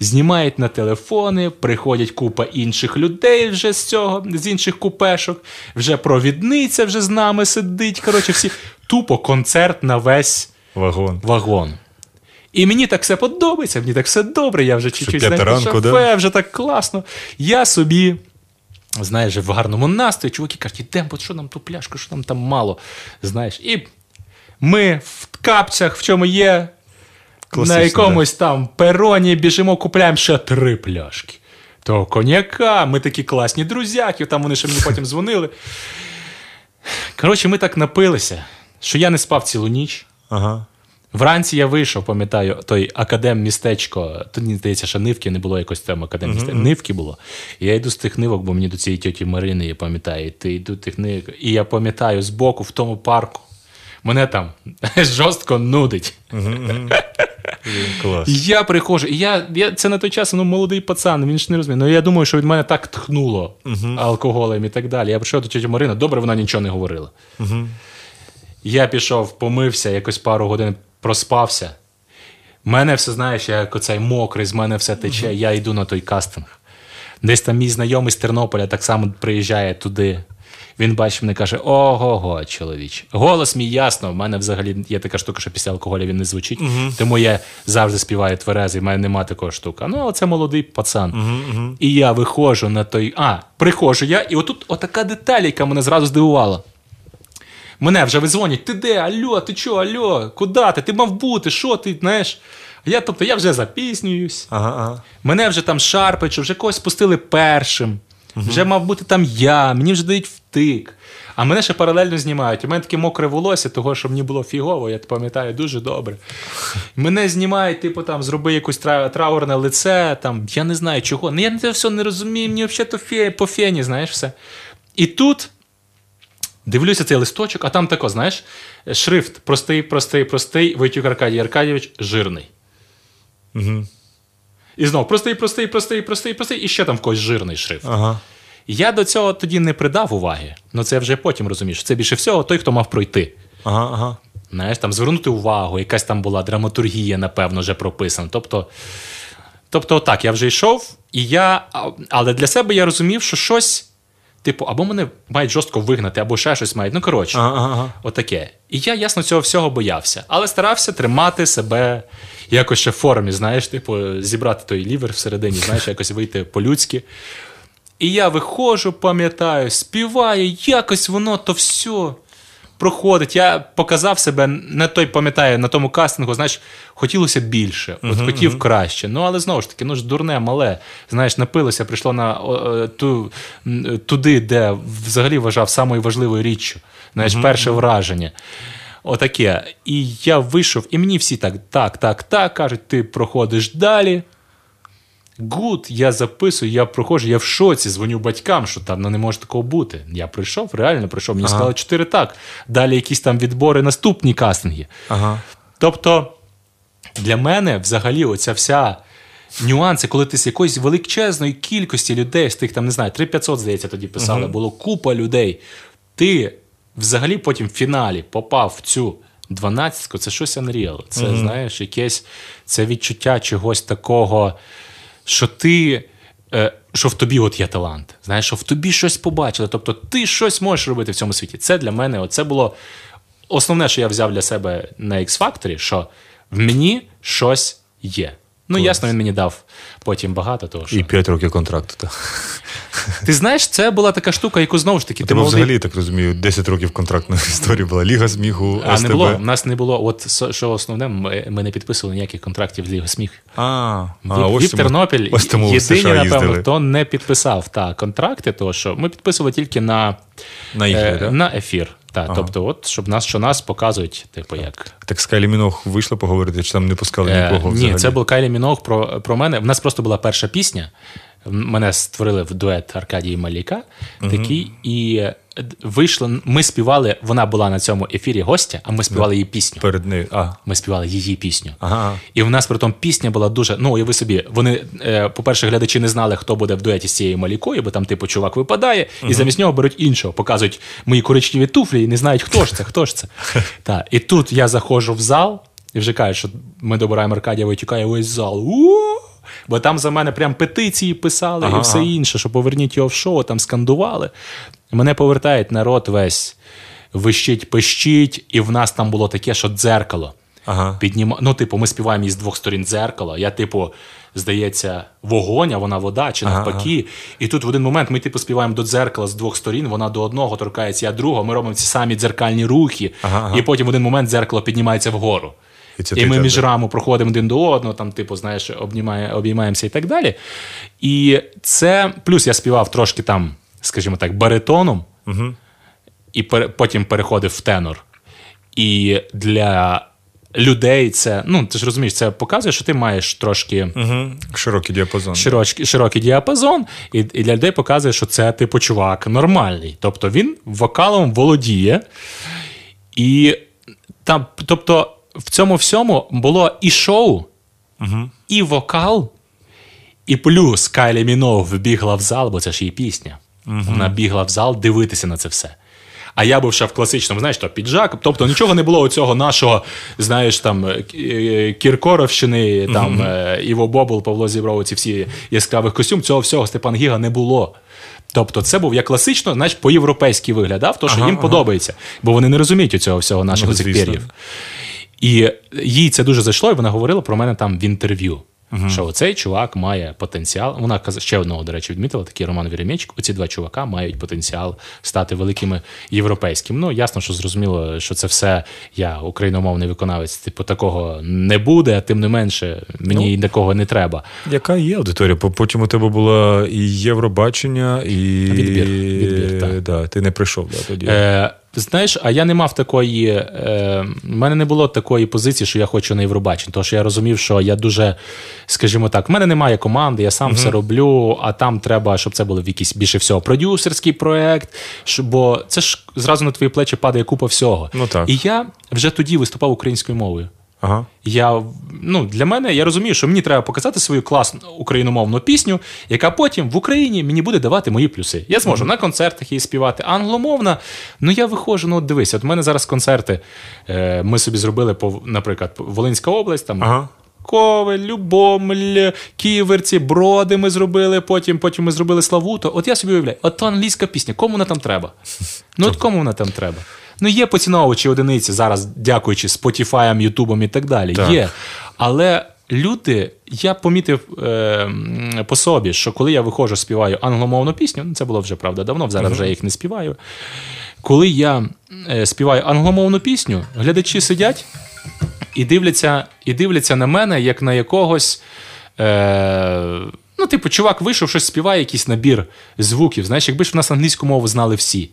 знімають на телефони, приходять купа інших людей вже з цього, з інших купешок, вже провідниця вже з нами сидить. Коротше, всі тупо концерт на весь Вагон. вагон. І мені так все подобається, мені так все добре, я вже чуть-чуть шафе, вже так класно. Я собі, знаєш, в гарному настрої, чуваки кажуть, ідемо, от що нам ту пляшку, що нам там мало. Знаєш, і ми в капцях, в чому є, Класично, на якомусь там пероні біжимо, купляємо ще три пляшки. То коньяка, ми такі класні друзяки, там вони ще мені потім дзвонили. Коротше, ми так напилися, що я не спав цілу ніч. Ага. Вранці я вийшов, пам'ятаю, той академ містечко. Тут мені здається, що нивки не було якось там академ містечко. Нивки було. І я йду з тих нивок, бо мені до цієї тьоті Марини, я пам'ятаю, ти йду тих нивок. І я пам'ятаю збоку в тому парку. Мене там жорстко нудить. Клас. Я приходжу, і я, я це на той час ну, молодий пацан, він ж не розуміє. Ну я думаю, що від мене так тхнуло алкоголем і так далі. Я прийшов до тіті Марини, добре, вона нічого не говорила. Я пішов, помився, якось пару годин проспався. Мене все, знаєш, я як оцей мокрий, з мене все тече, я йду на той кастинг. Десь там мій знайомий з Тернополя так само приїжджає туди. Він бачить мене і каже: ого-го, чоловіч. Голос мій ясно. В мене взагалі є така штука, що після алкоголю він не звучить. Тому я завжди співаю тверезий, в мене нема такої штуки. Ну, але це молодий пацан. І я виходжу на той. А, приходжу я, і отут отака деталь, яка мене зразу здивувала. Мене вже визвонять, ти де? Алло, ти чо, алло, куди ти? Ти мав бути, що ти, знаєш? Я, тобто, я вже запіснююсь. Ага, ага. Мене вже там шарпають, що вже когось спустили першим. Вже мав бути там я, мені вже дають втик. А мене ще паралельно знімають. У мене таке мокре волосся, того, що мені було фігово, я пам'ятаю дуже добре. Мене знімають, типу, там, зроби якусь тра- траурне лице, там, я не знаю чого. Ну, я це все не розумію, мені взагалі то по фені, знаєш все. І тут дивлюся цей листочок, а там тако, знаєш, шрифт простий, простий, простий, Войтюк Аркадій Аркадійович жирний. Угу. І знов простий, простий, простий, простий, простий, і ще там в когось жирний шрифт. Ага. Я до цього тоді не придав уваги, але це вже потім розумієш. Це більше всього той, хто мав пройти. Ага, ага. Знаєш, там звернути увагу, якась там була драматургія, напевно, вже прописана. Тобто, тобто, так, я вже йшов, і я. Але для себе я розумів, що щось, типу, або мене мають жорстко вигнати, або ще щось мають. Ну, коротше, Ага, ага, отаке. І я ясно цього всього боявся. Але старався тримати себе якось ще в формі, знаєш, типу, зібрати той лівер всередині, знаєш, якось вийти по-людськи. І я виходжу, пам'ятаю, співаю, якось воно то все проходить. Я показав себе не той, пам'ятаю, на тому кастингу, знаєш, хотілося більше, от хотів краще. Ну, але знову ж таки, ну ж дурне, мале. Знаєш, напилося, прийшло на ту, туди, де взагалі вважав самою важливою річчю. Знаєш, перше враження. Отаке. І я вийшов, і мені всі так, так, так, так, кажуть, ти проходиш далі. Гуд, я записую, я проходжу, я в шоці, дзвоню батькам, що там ну, не може такого бути. Я прийшов, реально прийшов. Мені сказали чотири так. Далі якісь там відбори, наступні кастинги. Ага. Тобто, для мене взагалі оця вся нюанси, коли ти з якоїсь величезної кількості людей, з тих там, не знаю, 3500, здається, тоді писали, було купа людей. Ти взагалі потім в фіналі попав в цю дванадцятку, це щось unreal. Це, знаєш, якесь це відчуття чогось такого, що ти. е, Що в тобі от є талант, знаєш, що в тобі щось побачили. Тобто ти щось можеш робити в цьому світі. Це для мене, оце це було основне, що я взяв для себе на X-Factor, що в мені щось є. Ну, ясно, він мені дав потім багато того, що. І 5 років контракту. Та. Ти знаєш, це була така штука, яку знову ж таки ти молодий. взагалі, так розумію, 10 років контрактної історії була. Ліга сміху, А СТБ. не було. У нас не було. От що основне, ми, не підписували ніяких контрактів з Ліги сміх. А, а Віп, ось Віп Тернопіль ось єдині, США напевно, їздили. хто не підписав та, контракти, тому що ми підписували тільки на, На ігри, е, да? на ефір. Та, Тобто, от, щоб нас, що нас показують, типу, як. Так з Кайлі Міног вийшло поговорити, чи там не пускали Е, нікого ні, взагалі? це був Кайлі Міног про, про мене. В нас просто була перша пісня. Мене створили в дует Аркадії Маліка. Такий, і е, вийшло. Ми співали. Вона була на цьому ефірі гостя, а ми співали її пісню. Перед нею. А, Ми співали її пісню. Ага. І в нас при тому пісня була дуже. Ну, уяви собі, вони, е, по-перше, глядачі не знали, хто буде в дуеті з цією малікою, бо там, типу, чувак випадає, і замість нього беруть іншого, показують мої коричневі туфлі і не знають, хто ж це, хто ж це. Та. І тут я заходжу в зал і вже кажуть, що ми добираємо Аркадія, витікає весь зал. У-у-у! Бо там за мене прям петиції писали Ага. і все інше, що поверніть його в шоу, там скандували. Мене повертають народ весь вищить, пищить, і в нас там було таке, що дзеркало. Ага. Підніма... Ну, типу, ми співаємо із двох сторін дзеркала. Я, типу, здається, вогонь, а вона вода, чи навпаки. І тут в один момент ми, типу, співаємо до дзеркала з двох сторін, вона до одного торкається, я другого. Ми робимо ці самі дзеркальні рухи, Ага, ага. і потім в один момент дзеркало піднімається вгору. І це І ми між раму проходимо один до одного, там, типу, знаєш, обнімає, обіймаємося і так далі. І це плюс я співав трошки там, скажімо так, баритоном, Угу. і пере- потім переходив в тенор. І для людей це, ну, ти ж розумієш, це показує, що ти маєш трошки Угу. Широкий діапазон. широчки, широкий діапазон, і, і для людей показує, що це типу чувак нормальний. Тобто він вокалом володіє. І там, тобто, в цьому всьому було і шоу, і вокал, і плюс Кайлі Мінов вбігла в зал, бо це ж її пісня. Вона бігла в зал дивитися на це все. А я був ще в класичному, знаєш, то піджак. Тобто нічого не було у цього нашого, знаєш, там е, е, Кіркоровщини, там е, Іво Бобул, Павло Зібров, ці всі яскравих костюм. Цього всього Степан Гіга не було. Тобто, це був як класично, знаєш, по-європейськи виглядав, то що Ага, їм ага. подобається, бо вони не розуміють у цього всього наших Ну, цих пер'їв. І їй це дуже зайшло, і вона говорила про мене там в інтерв'ю. Що цей чувак має потенціал. Вона ще одного, до речі, відмітила, такий Роман Віремєчик. Оці два чувака мають потенціал стати великими європейськими. Ну, ясно, що зрозуміло, що це все я, україномовний виконавець, типу, такого не буде, а тим не менше, мені Ну. такого не треба. Яка є аудиторія? Потім у тебе було і Євробачення, і Відбір. Відбір, так. Да, ти не прийшов да, тоді. Е, знаєш, а я не мав такої. Е, в мене не було такої позиції, що я хочу на Євробачення. Тому що я розумів, що я дуже, скажімо так, в мене немає команди, я сам все роблю, а там треба, щоб це було в якийсь більше всього продюсерський проект. щоб- Бо це ж зразу на твої плечі падає купа всього. Ну, так. І я вже тоді виступав українською мовою. Ага. Я ну для мене я розумію, що мені треба показати свою класну україномовну пісню, яка потім в Україні мені буде давати мої плюси. Я зможу на концертах її співати. Англомовна, ну я виходжу. Ну от дивись, от в мене зараз концерти. Е, ми собі зробили по, наприклад, Волинська область, там Ага. Ковель, Любомль, Ківерці, Броди ми зробили, потім, потім ми зробили Славуто. От я собі уявляю, от то англійська пісня, кому вона там треба? Ну от кому вона там треба? Ну, є поціновувачі одиниці зараз, дякуючи Spotify, Ютубом і так далі. Так. Є. Але люди, я помітив е, по собі, що коли я виходжу, співаю англомовну пісню, ну це було вже правда давно, зараз вже їх не співаю. Коли я е, співаю англомовну пісню, глядачі сидять і дивляться, і дивляться на мене як на якогось. Е, ну, типу, чувак вийшов, щось співає, якийсь набір звуків. Знаєш, якби ж в нас англійську мову знали всі.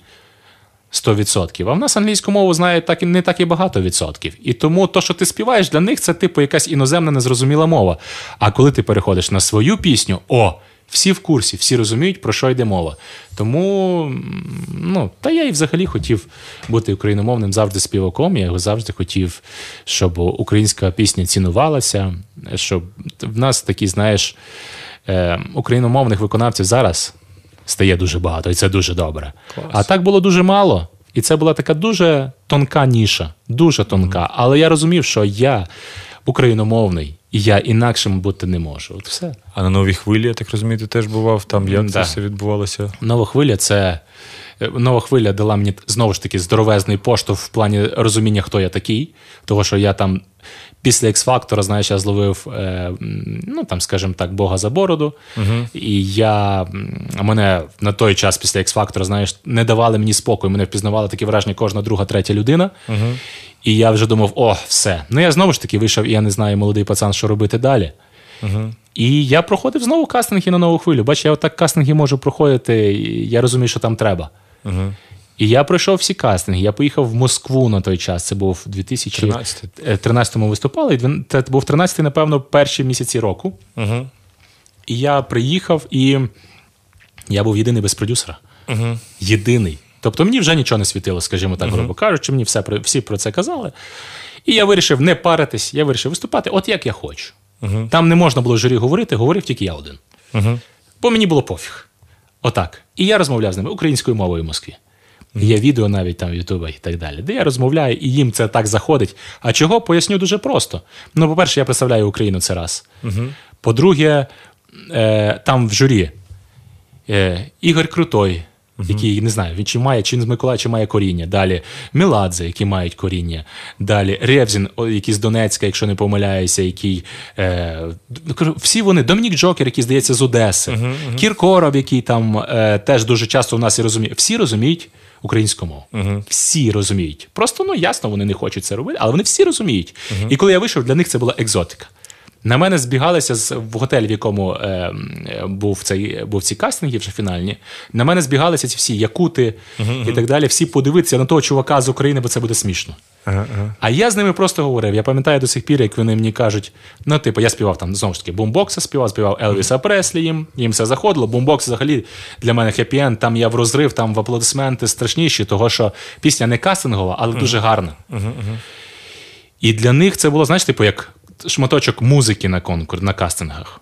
100%. А в нас англійську мову знає так і не так і багато відсотків. І тому то, що ти співаєш, для них це типу якась іноземна незрозуміла мова. А коли ти переходиш на свою пісню, о, всі в курсі, всі розуміють, про що йде мова. Тому, ну, та я і взагалі хотів бути україномовним завжди співаком. Я його завжди хотів, щоб українська пісня цінувалася, щоб в нас такі, знаєш, е, україномовних виконавців зараз стає дуже багато, і це дуже добре. А так було дуже мало. І це була така дуже тонка ніша, дуже тонка. Але я розумів, що я україномовний, і я інакшим бути не можу. От все. А на новій хвилі, я так розумію, ти теж бував там, як Да. це все відбувалося? Нова хвиля це. Е, Нова хвиля дала мені знову ж таки здоровезний поштовх в плані розуміння, хто я такий. Того, що я там після X-фактора, знаєш, я зловив, е, ну там, скажімо так, Бога за бороду. І я мене на той час після X-фактора, знаєш, не давали мені спокою. Мене впізнавали таке враження кожна друга, третя людина. І я вже думав, о, все. Ну я знову ж таки вийшов, і я не знаю, молодий пацан, що робити далі. І я проходив знову кастинги на нову хвилю. Бач, я отак кастинги можу проходити, і я розумію, що там треба. І я пройшов всі кастинги. Я поїхав в Москву на той час. Це був 2013 виступали. І Це був 13-й, напевно, перші місяці року. Угу. І я приїхав, і я був єдиний без продюсера. Єдиний. Тобто мені вже нічого не світило, скажімо так, грубо кажучи, мені все, всі про це казали. І я вирішив не паритись, я вирішив виступати, от як я хочу. Там не можна було журі говорити, говорив тільки я один. Бо мені було пофіг. Отак. І я розмовляв з ними українською мовою в Москві. Є відео навіть там в Ютубі і так далі, де я розмовляю, і їм це так заходить. А чого? Поясню дуже просто. Ну, по-перше, я представляю Україну це раз. По-друге, е, там в журі е, Ігор Крутой, який не знаю, він чи має, чи він з Миколая, чи має коріння. Далі Меладзе, які мають коріння. Далі Ревзін, який з Донецька, якщо не помиляюся, який е, ну, всі вони, Домінік Джокер, який здається з Одеси, Кіркоров, який там е, теж дуже часто у нас і розуміє. Всі розуміють. Українську мову. Всі розуміють. Просто ну ясно, вони не хочуть це робити, але вони всі розуміють. І коли я вийшов, для них це була екзотика. На мене збігалися з в готелі, в якому е, е, був цей був ці кастинги вже фінальні. На мене збігалися ці всі якути і так далі. Всі подивитися на того чувака з України, бо це буде смішно. Ага. А я з ними просто говорив. Я пам'ятаю до сих пір, як вони мені кажуть: ну, типу, я співав там знову ж таки бумбокса співав, співав Елвіса Преслі їм. Їм все заходило. Бумбокс взагалі для мене хеппі-енд, Там я в розрив, там в аплодисменти страшніші, того що пісня не кастингова, але дуже гарна. І для них це було, знаєш, типу, як шматочок музики на конкурс, на кастингах.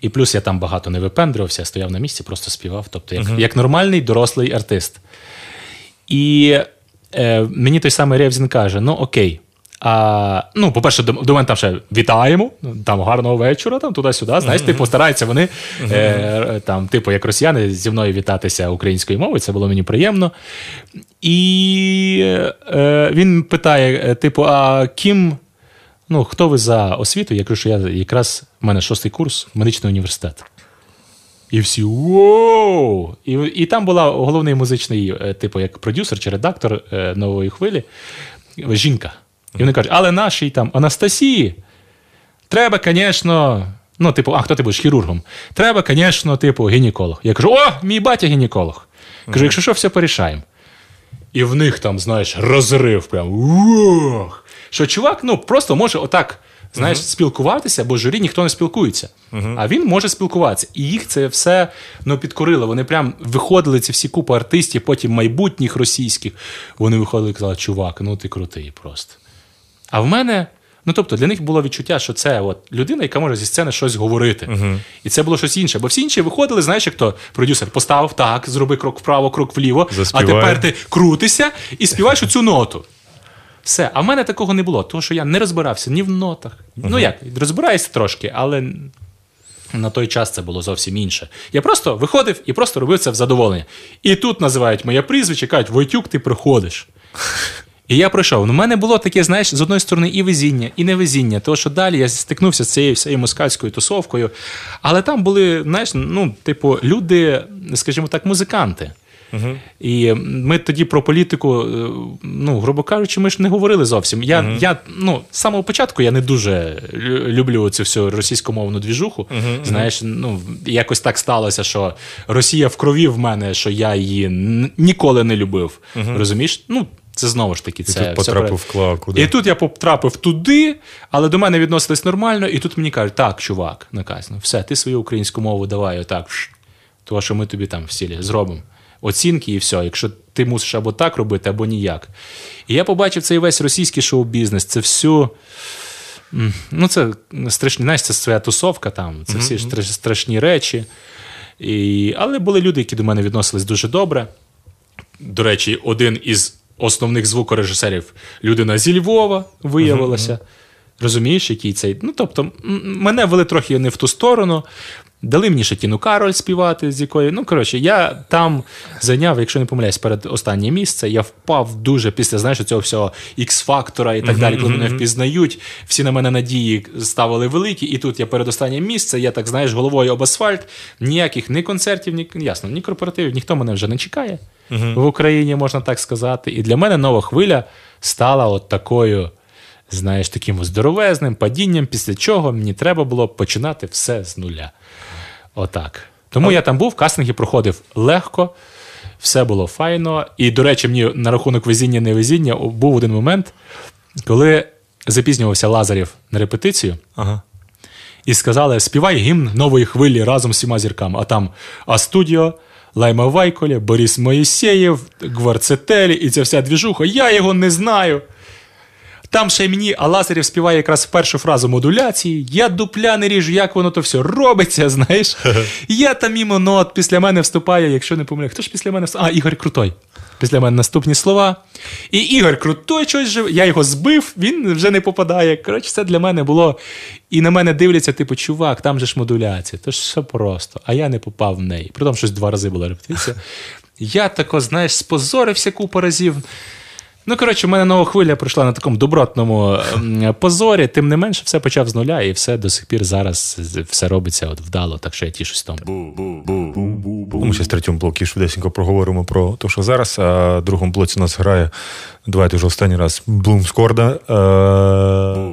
І плюс я там багато не випендрювався, стояв на місці, просто співав. Тобто, як, як нормальний дорослий артист. І е, мені той самий Ревзін каже: ну окей. А, ну, по-перше, до, до мене там ще вітаємо, там гарного вечора, там туди-сюди. Знаєш, типу, стараються вони, е, там, типу, як росіяни, зі мною вітатися українською мовою, це було мені приємно. І е, він питає: е, типу, а ким ну, хто ви за освіту? Я кажу, що я якраз в мене шостий курс, медичний університет. І всі воу! І, і там була головний музичний, е, типу, як продюсер чи редактор е, нової хвилі, жінка. І вони кажуть, але нашій там Анастасії треба, звісно. Ну, типу, а хто ти будеш хірургом? Треба, звісно, типу, гінеколог. Я кажу: о, мій батя гінеколог. Кажу, якщо що, все порішаємо. І в них там, знаєш, розрив. Прям ух! Що чувак, ну просто може отак. Знаєш, спілкуватися, бо журі ніхто не спілкується. А він може спілкуватися. І їх це все ну, підкорило. Вони прям виходили, ці всі купи артистів, потім майбутніх російських. Вони виходили і казали, чувак, ну ти крутий просто. А в мене, ну тобто, для них було відчуття, що це от людина, яка може зі сцени щось говорити. І це було щось інше. Бо всі інші виходили, знаєш, як то продюсер поставив так, зроби крок вправо, крок вліво, Заспівай. а тепер ти крутишся і співаєш оцю ноту. Все, а в мене такого не було, тому що я не розбирався ні в нотах. Ну як, розбираюся трошки, але на той час це було зовсім інше. Я просто виходив і просто робив це в задоволення. І тут називають моє прізвище, кажуть, Войтюк, ти приходиш. І я пройшов. Ну, в мене було таке, знаєш, з одної сторони, і везіння, і невезіння. Тому що далі я стикнувся з цією всією москальською тусовкою. Але там були, знаєш, ну, типу, люди, скажімо так, музиканти. І ми тоді про політику, е, ну, грубо кажучи, ми ж не говорили зовсім. Я, я ну, з самого початку я не дуже люблю цю всю російськомовну двіжуху. Знаєш, ну, якось так сталося, що Росія в крові в мене, що я її ніколи не любив. Розумієш? Ну, це знову ж таки, І це тут потрапив пере- в клаку. і тут я потрапив туди, але до мене відносились нормально, і тут мені кажуть, так, чувак, наказ, ну все, ти свою українську мову давай, отак. шш, То, що ми тобі там в стілі зробимо. Оцінки і все. Якщо ти мусиш або так робити, або ніяк. І я побачив цей весь російський шоу-бізнес, це всю. Ну, це страшні, знаєш, це своя тусовка там, це всі стра- страшні речі. І, але були люди, які до мене відносились дуже добре. До речі, один із основних звукорежисерів людина зі Львова виявилася. Розумієш, який цей. Ну, тобто, мене вели трохи не в ту сторону. Дали мені ще Тіну Кароль співати, з якої. Ну, коротше, я там зайняв, якщо не помиляюсь, перед останнє місце. Я впав дуже після знаєш, цього всього X-фактора і так далі, коли мене впізнають. Всі на мене надії ставили великі, і тут я перед останнім місце, я так знаєш, головою об асфальт. Ніяких ні концертів, ні ясно, ні корпоративів, ніхто мене вже не чекає в Україні, можна так сказати. І для мене нова хвиля стала от такою. Знаєш, таким здоровезним падінням, після чого мені треба було починати все з нуля. Отак. Тому я там був, кастинги проходив легко, все було файно. І, до речі, мені на рахунок везіння-невезіння був один момент, коли запізнювався Лазарів на репетицію. Ага. І сказали: співай гімн нової хвилі разом з всіма зірками. А там А-студіо, Лайма Вайколі, Борис Моїсеєв, Гварцетелі і ця вся двіжуха. Я його не знаю. Там ще мені, а Лазарів співає якраз першу фразу модуляції. Я дупля не ріжу, як воно то все робиться, знаєш. Я там мімо нот, після мене вступає, якщо не помиляю. Хто ж після мене вступає? А, Ігор Крутой. Після мене наступні слова. І Ігор Крутой щось живе. Я його збив, він вже не попадає. Коротше, це для мене було. І на мене дивляться, типу, чувак, там же ж модуляція. То ж все просто. А я не попав в неї. При тому, щось два рази була репетиція. Я тако, знаєш, спозорився купу разів. Ну, коротше, в мене нова хвиля пройшла на такому добротному ем, позорі. Тим не менше, все почав з нуля, і все до сих пір зараз все робиться от вдало, так що я тішусь тому. Ми ще в третьому блокі швидесенько проговоримо про те, що зараз, а в другому блоці нас грає. Давайте вже останній раз Блумскорда. Е...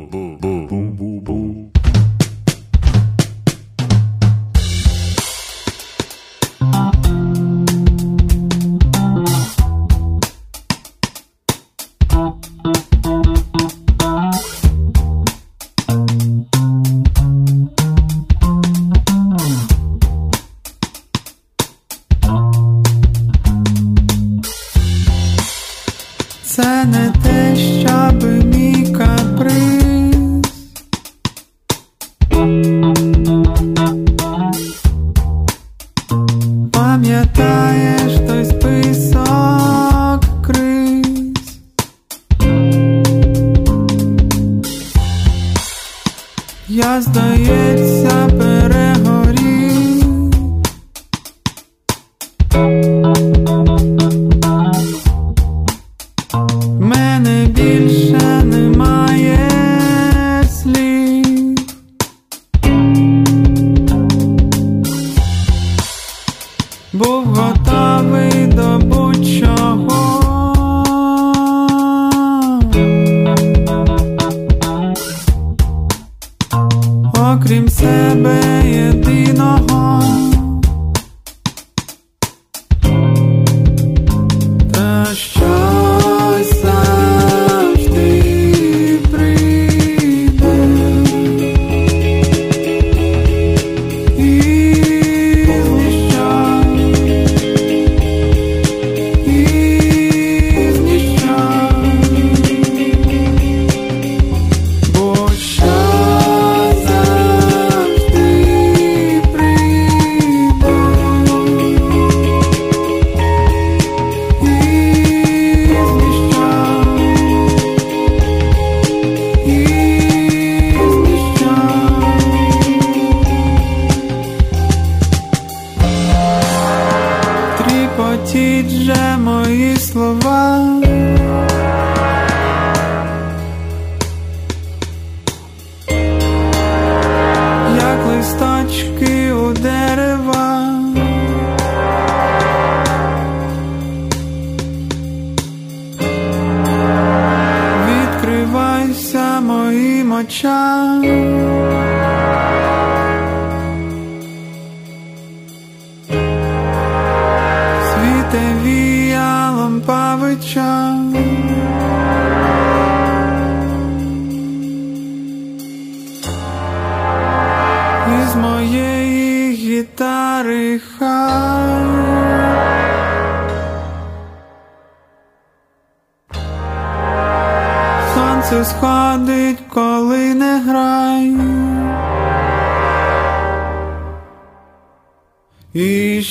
І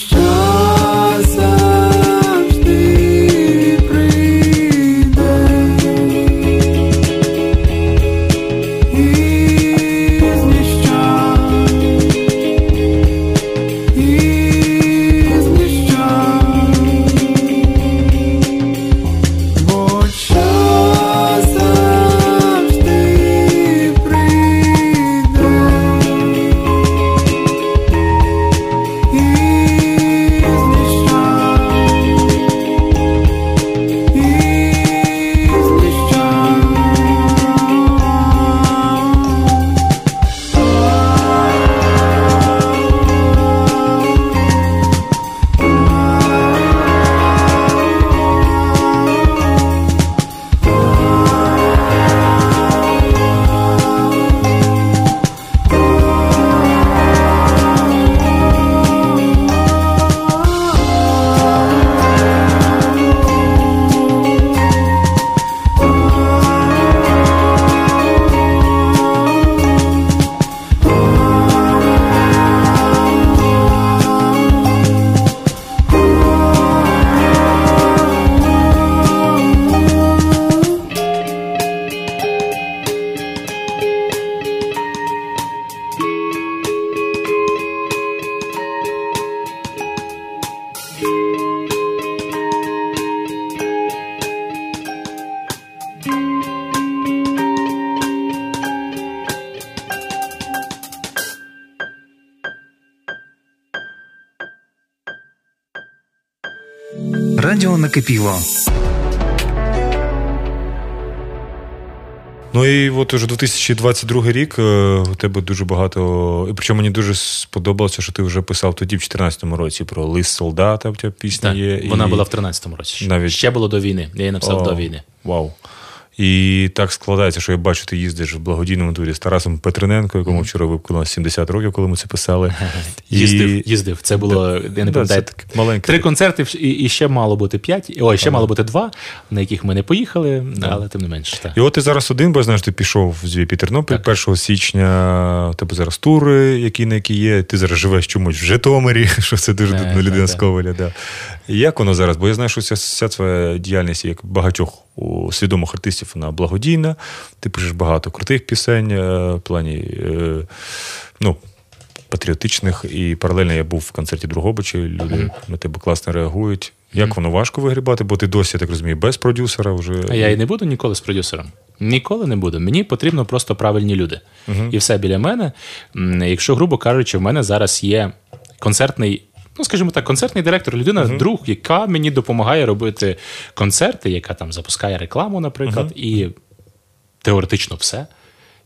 Радіо накипіло. Ну і от уже 2022 рік е, у тебе дуже багато. І причому мені дуже сподобалося, що ти вже писав тоді, в 2014 році, про лист солдата. У тебе пісня Так, є. вона і... була в 13-му році. ще. Навіть- Ще було до війни. Я її написав О, до війни. Вау. І так складається, що я бачу, ти їздиш в благодійному турі з Тарасом Петрененко, якому вчора виповнилося 70 років, коли ми це писали. Їздив, їздив. Це було, я не Да, пам'ятаю, маленьке. три концерти і, і ще мало бути п'ять. Ой, ще мало бути два, на яких ми не поїхали, але тим не менше. Так. І от ти зараз один, бо знаєш, ти пішов з Віпі Тернопіль 1 січня. У тебе зараз тури, які на які є. Ти зараз живеш чомусь в Житомирі, що це дуже Е, дивна так, людина з. Да. Як воно зараз? Бо я знаю, що вся, вся твоя діяльність, як багатьох у свідомих артистів, вона благодійна. Ти пишеш багато крутих пісень е, в плані. е, Ну, Патріотичних і паралельно я був в концерті Другобичі. Люди на тебе класно реагують. Як воно важко вигрібати, бо ти досі, я так розумію, без продюсера вже. А я і не буду ніколи з продюсером. Ніколи не буду. Мені потрібно просто правильні люди. І все біля мене. Якщо, грубо кажучи, в мене зараз є концертний. Ну, скажімо так, концертний директор, людина, друг, яка мені допомагає робити концерти, яка там запускає рекламу, наприклад, і теоретично все.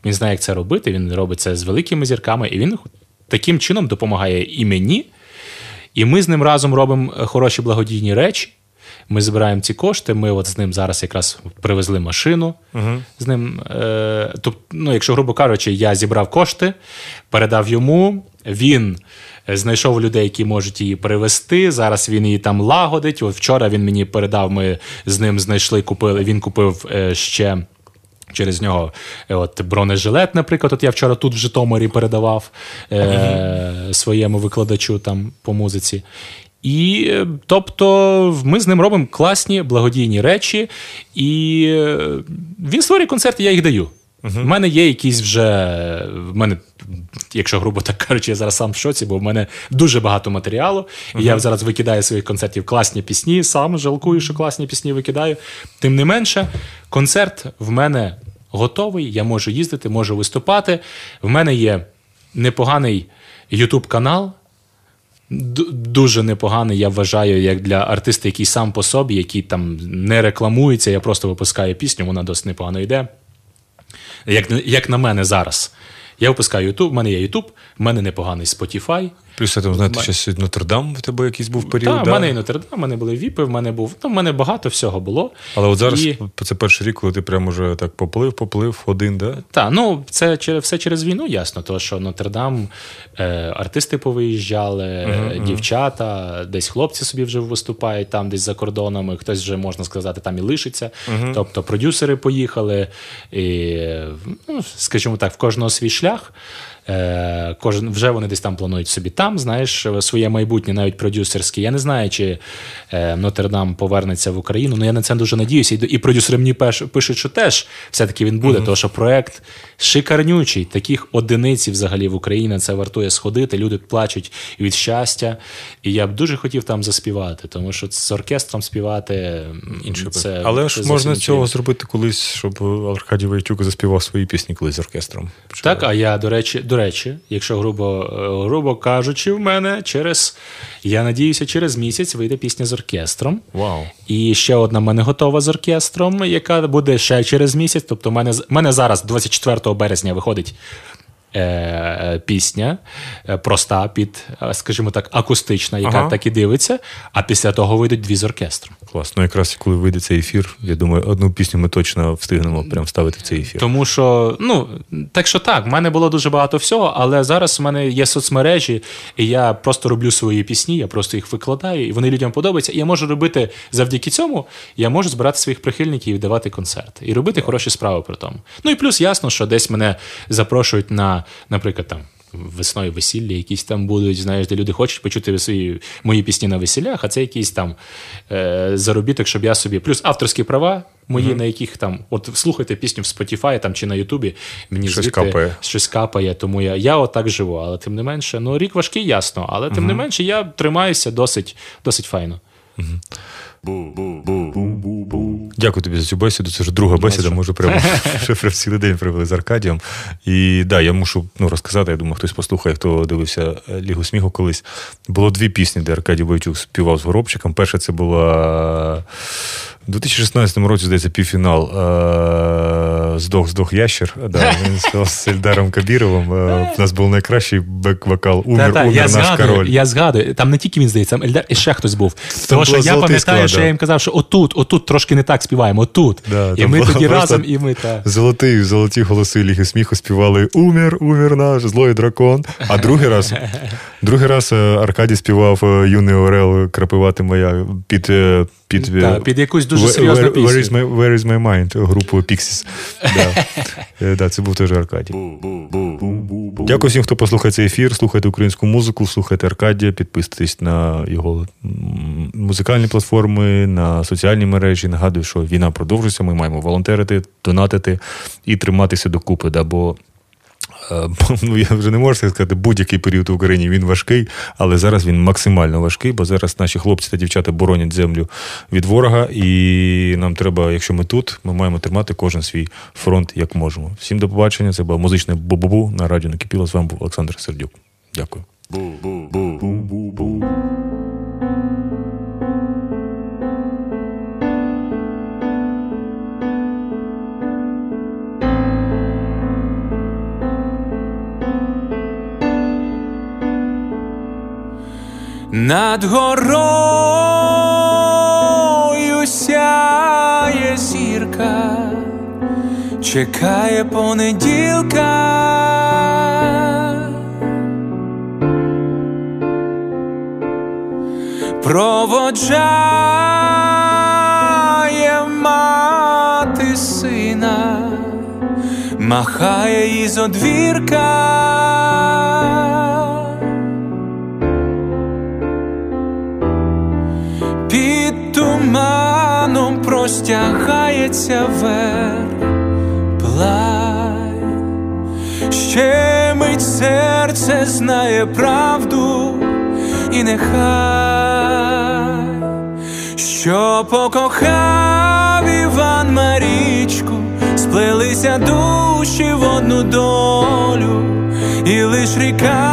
Він знає, як це робити. Він робить це з великими зірками, і він таким чином допомагає і мені. І ми з ним разом робимо е, хороші благодійні речі. Ми збираємо ці кошти. Ми от з ним зараз якраз привезли машину. З ним, е, тобто, ну, якщо, грубо кажучи, я зібрав кошти, передав йому. Він знайшов людей, які можуть її привезти. Зараз він її там лагодить. От вчора він мені передав. Ми з ним знайшли, купили. Він купив е, ще. Через нього е, от бронежилет, наприклад, от я вчора тут в Житомирі передавав е, своєму викладачу там по музиці. І е, тобто ми з ним робимо класні благодійні речі, і е, він створює концерти, я їх даю. У мене є якісь вже. В мене, якщо грубо так кажучи, я зараз сам в шоці, бо в мене дуже багато матеріалу. І я зараз викидаю своїх концертів класні пісні, сам жалкую, що класні пісні викидаю. Тим не менше, концерт в мене готовий, я можу їздити, можу виступати. В мене є непоганий YouTube канал. Дуже непоганий, я вважаю, як для артиста, який сам по собі, який там не рекламується, я просто випускаю пісню, вона досить непогано йде. Як, як на мене зараз. Я випускаю YouTube, в мене є YouTube, в мене непоганий Spotify. Плюс я там, знаєте, щось Нотр-Дам в тебе якийсь був період. Та, да? в мене і Нотр-Дам, в мене були віпи, в мене був. Там в мене багато всього було. Але от зараз І- це перший рік, коли ти прямо вже так поплив, поплив один, да? Так, ну це все через війну, ясно. То що Нотр-Дам, е, артисти повиїжджали, е, дівчата, десь хлопці собі вже виступають там, десь за кордонами. Хтось вже можна сказати, там і лишиться. Тобто продюсери поїхали, і, ну, скажімо так, в кожного свій шлях. Е, кожен вже вони десь там планують собі там, знаєш, своє майбутнє, навіть продюсерське. Я не знаю, чи е, Нотр-Дам повернеться в Україну. Ну я на це дуже надіюся. І, і продюсери мені пишуть, що теж все-таки він буде, тому що проект шикарнючий. Таких одиниць взагалі в Україні це вартує сходити. Люди плачуть від щастя. І я б дуже хотів там заспівати, тому що з оркестром співати Інше це. Але це ж можна цього зробити колись, щоб Аркадій Войтюк заспівав свої пісні колись з оркестром. Так, а я, до речі, до речі, якщо грубо, е, грубо кажучи, в мене через, я надіюся, через місяць вийде пісня з оркестром. Вау. І ще одна в мене готова з оркестром, яка буде ще через місяць. Тобто, в мене, в мене зараз, 24 березня, виходить е, пісня е, проста під, е, скажімо так, акустична, яка Ага. так і дивиться. А після того вийдуть дві з оркестром. Клас. Ну якраз коли вийде цей ефір, я думаю, одну пісню ми точно встигнемо прям вставити в цей ефір. Тому що, ну, так що так, в мене було дуже багато всього, але зараз в мене є соцмережі, і я просто роблю свої пісні, я просто їх викладаю, і вони людям подобаються. І я можу робити завдяки цьому, я можу збирати своїх прихильників і давати концерти, і робити хороші справи при тому. Ну і плюс ясно, що десь мене запрошують на, наприклад, там. Весною весілля, якісь там будуть, знаєш, де люди хочуть почути свої мої пісні на весіллях, а це якийсь там е, заробіток, щоб я собі. Плюс авторські права мої, на яких там, от слухайте пісню в Spotify там, чи на Ютубі, мені Щось звідти капає. щось капає, тому я, я отак живу. Але тим не менше, ну рік важкий, ясно, але тим не менше я тримаюся досить, досить файно. Дякую тобі за цю бесіду. Це вже друга бесіда, може, прямо вже прям цілий день провели з Аркадієм. І да, я мушу ну, розказати, я думаю, хтось послухає, хто дивився е, Лігу сміху колись. Було дві пісні, де Аркадій Бойчук співав з Горобчиком. Перша це була у 2016 році, здається, півфінал е, Здох, здох ящер. Да, він з Ельдаром Кабіровим. Е, У нас був найкращий бек-вокал. Умер, умер я наш згадую, король. Я згадую, там не тільки він здається, там Ельдар і ще хтось був. Тому що я пам'ятаю, склад, що да. я їм казав, що отут, отут трошки не так співаємо, отут. Да, і ми тоді разом, і ми та. Золотий, золоті голоси Ліги сміху співали Умер, умер наш злой дракон. А другий раз, другий раз е, Аркадій співав е, Юний Орел крапивати моя під. Під, Та, е, під якусь дуже серйозну where, where, is пісню. my, where is my mind? Групу Pixies. Да. Е, да, це був теж Аркадій. Дякую всім, хто послухає цей ефір. Слухайте українську музику, слухайте Аркадія, підписуйтесь на його музикальні платформи, на соціальні мережі. Нагадую, що війна продовжується. Ми маємо волонтерити, донатити і триматися докупи. Да, бо Ну, я вже не можу сказати, будь-який період в Україні він важкий, але зараз він максимально важкий, бо зараз наші хлопці та дівчата боронять землю від ворога, і нам треба, якщо ми тут, ми маємо тримати кожен свій фронт як можемо. Всім до побачення. Це була музичне бу-бу-бу на радіо Накипіло. З вами був Олександр Сердюк. Дякую. Над горою сяє зірка, чекає понеділка. Проводжає мати сина, махає із одвірка. Туманом простягається вер. Плай, ще мить серце знає правду і нехай, що покохав Іван Марічку, сплелися душі в одну долю, і лиш ріка,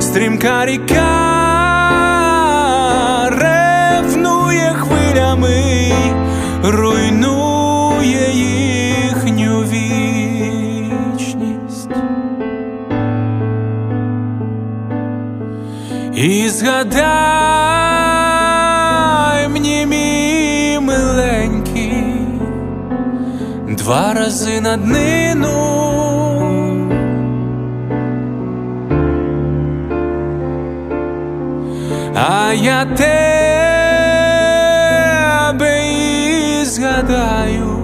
стрімка ріка І мені, мій миленький, два рази на днину. А я тебе і згадаю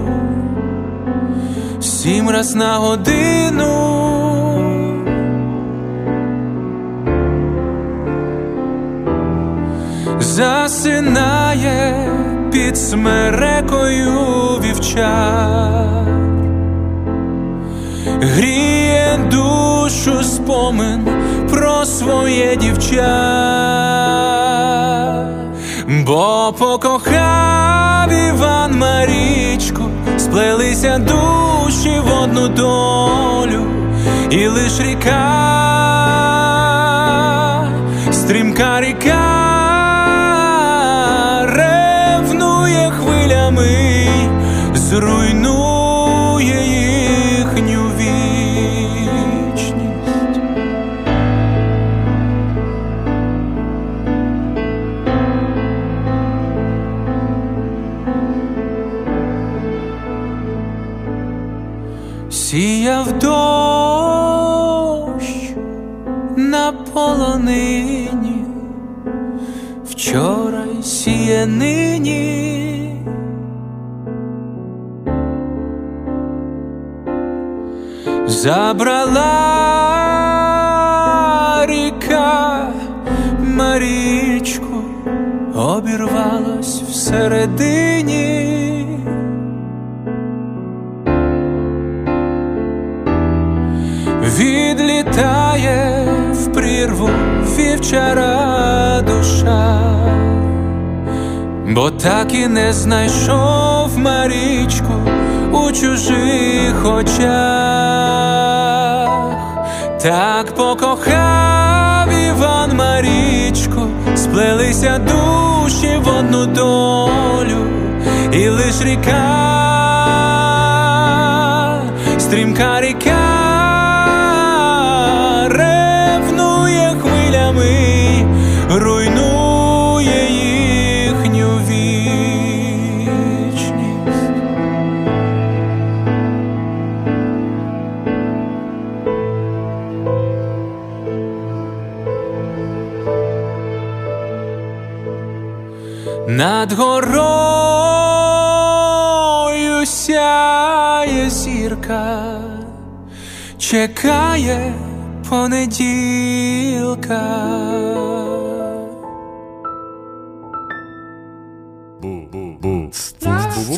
сім раз на годину. Засинає під смерекою вівчар, гріє душу спомин про своє дівча, бо покохав Іван Марічку, сплелися душі в одну долю, і лиш ріка, Забрала ріка. Марічку, обірвалась всередині. Відлітає в прірву вівчара душа, бо так і не знайшов Марічку у чужих очах, так покохав Іван Марічку, сплелися душі в одну долю, і лиш ріка, стрімка ріка. Над горою сяє зірка, чекає понеділка.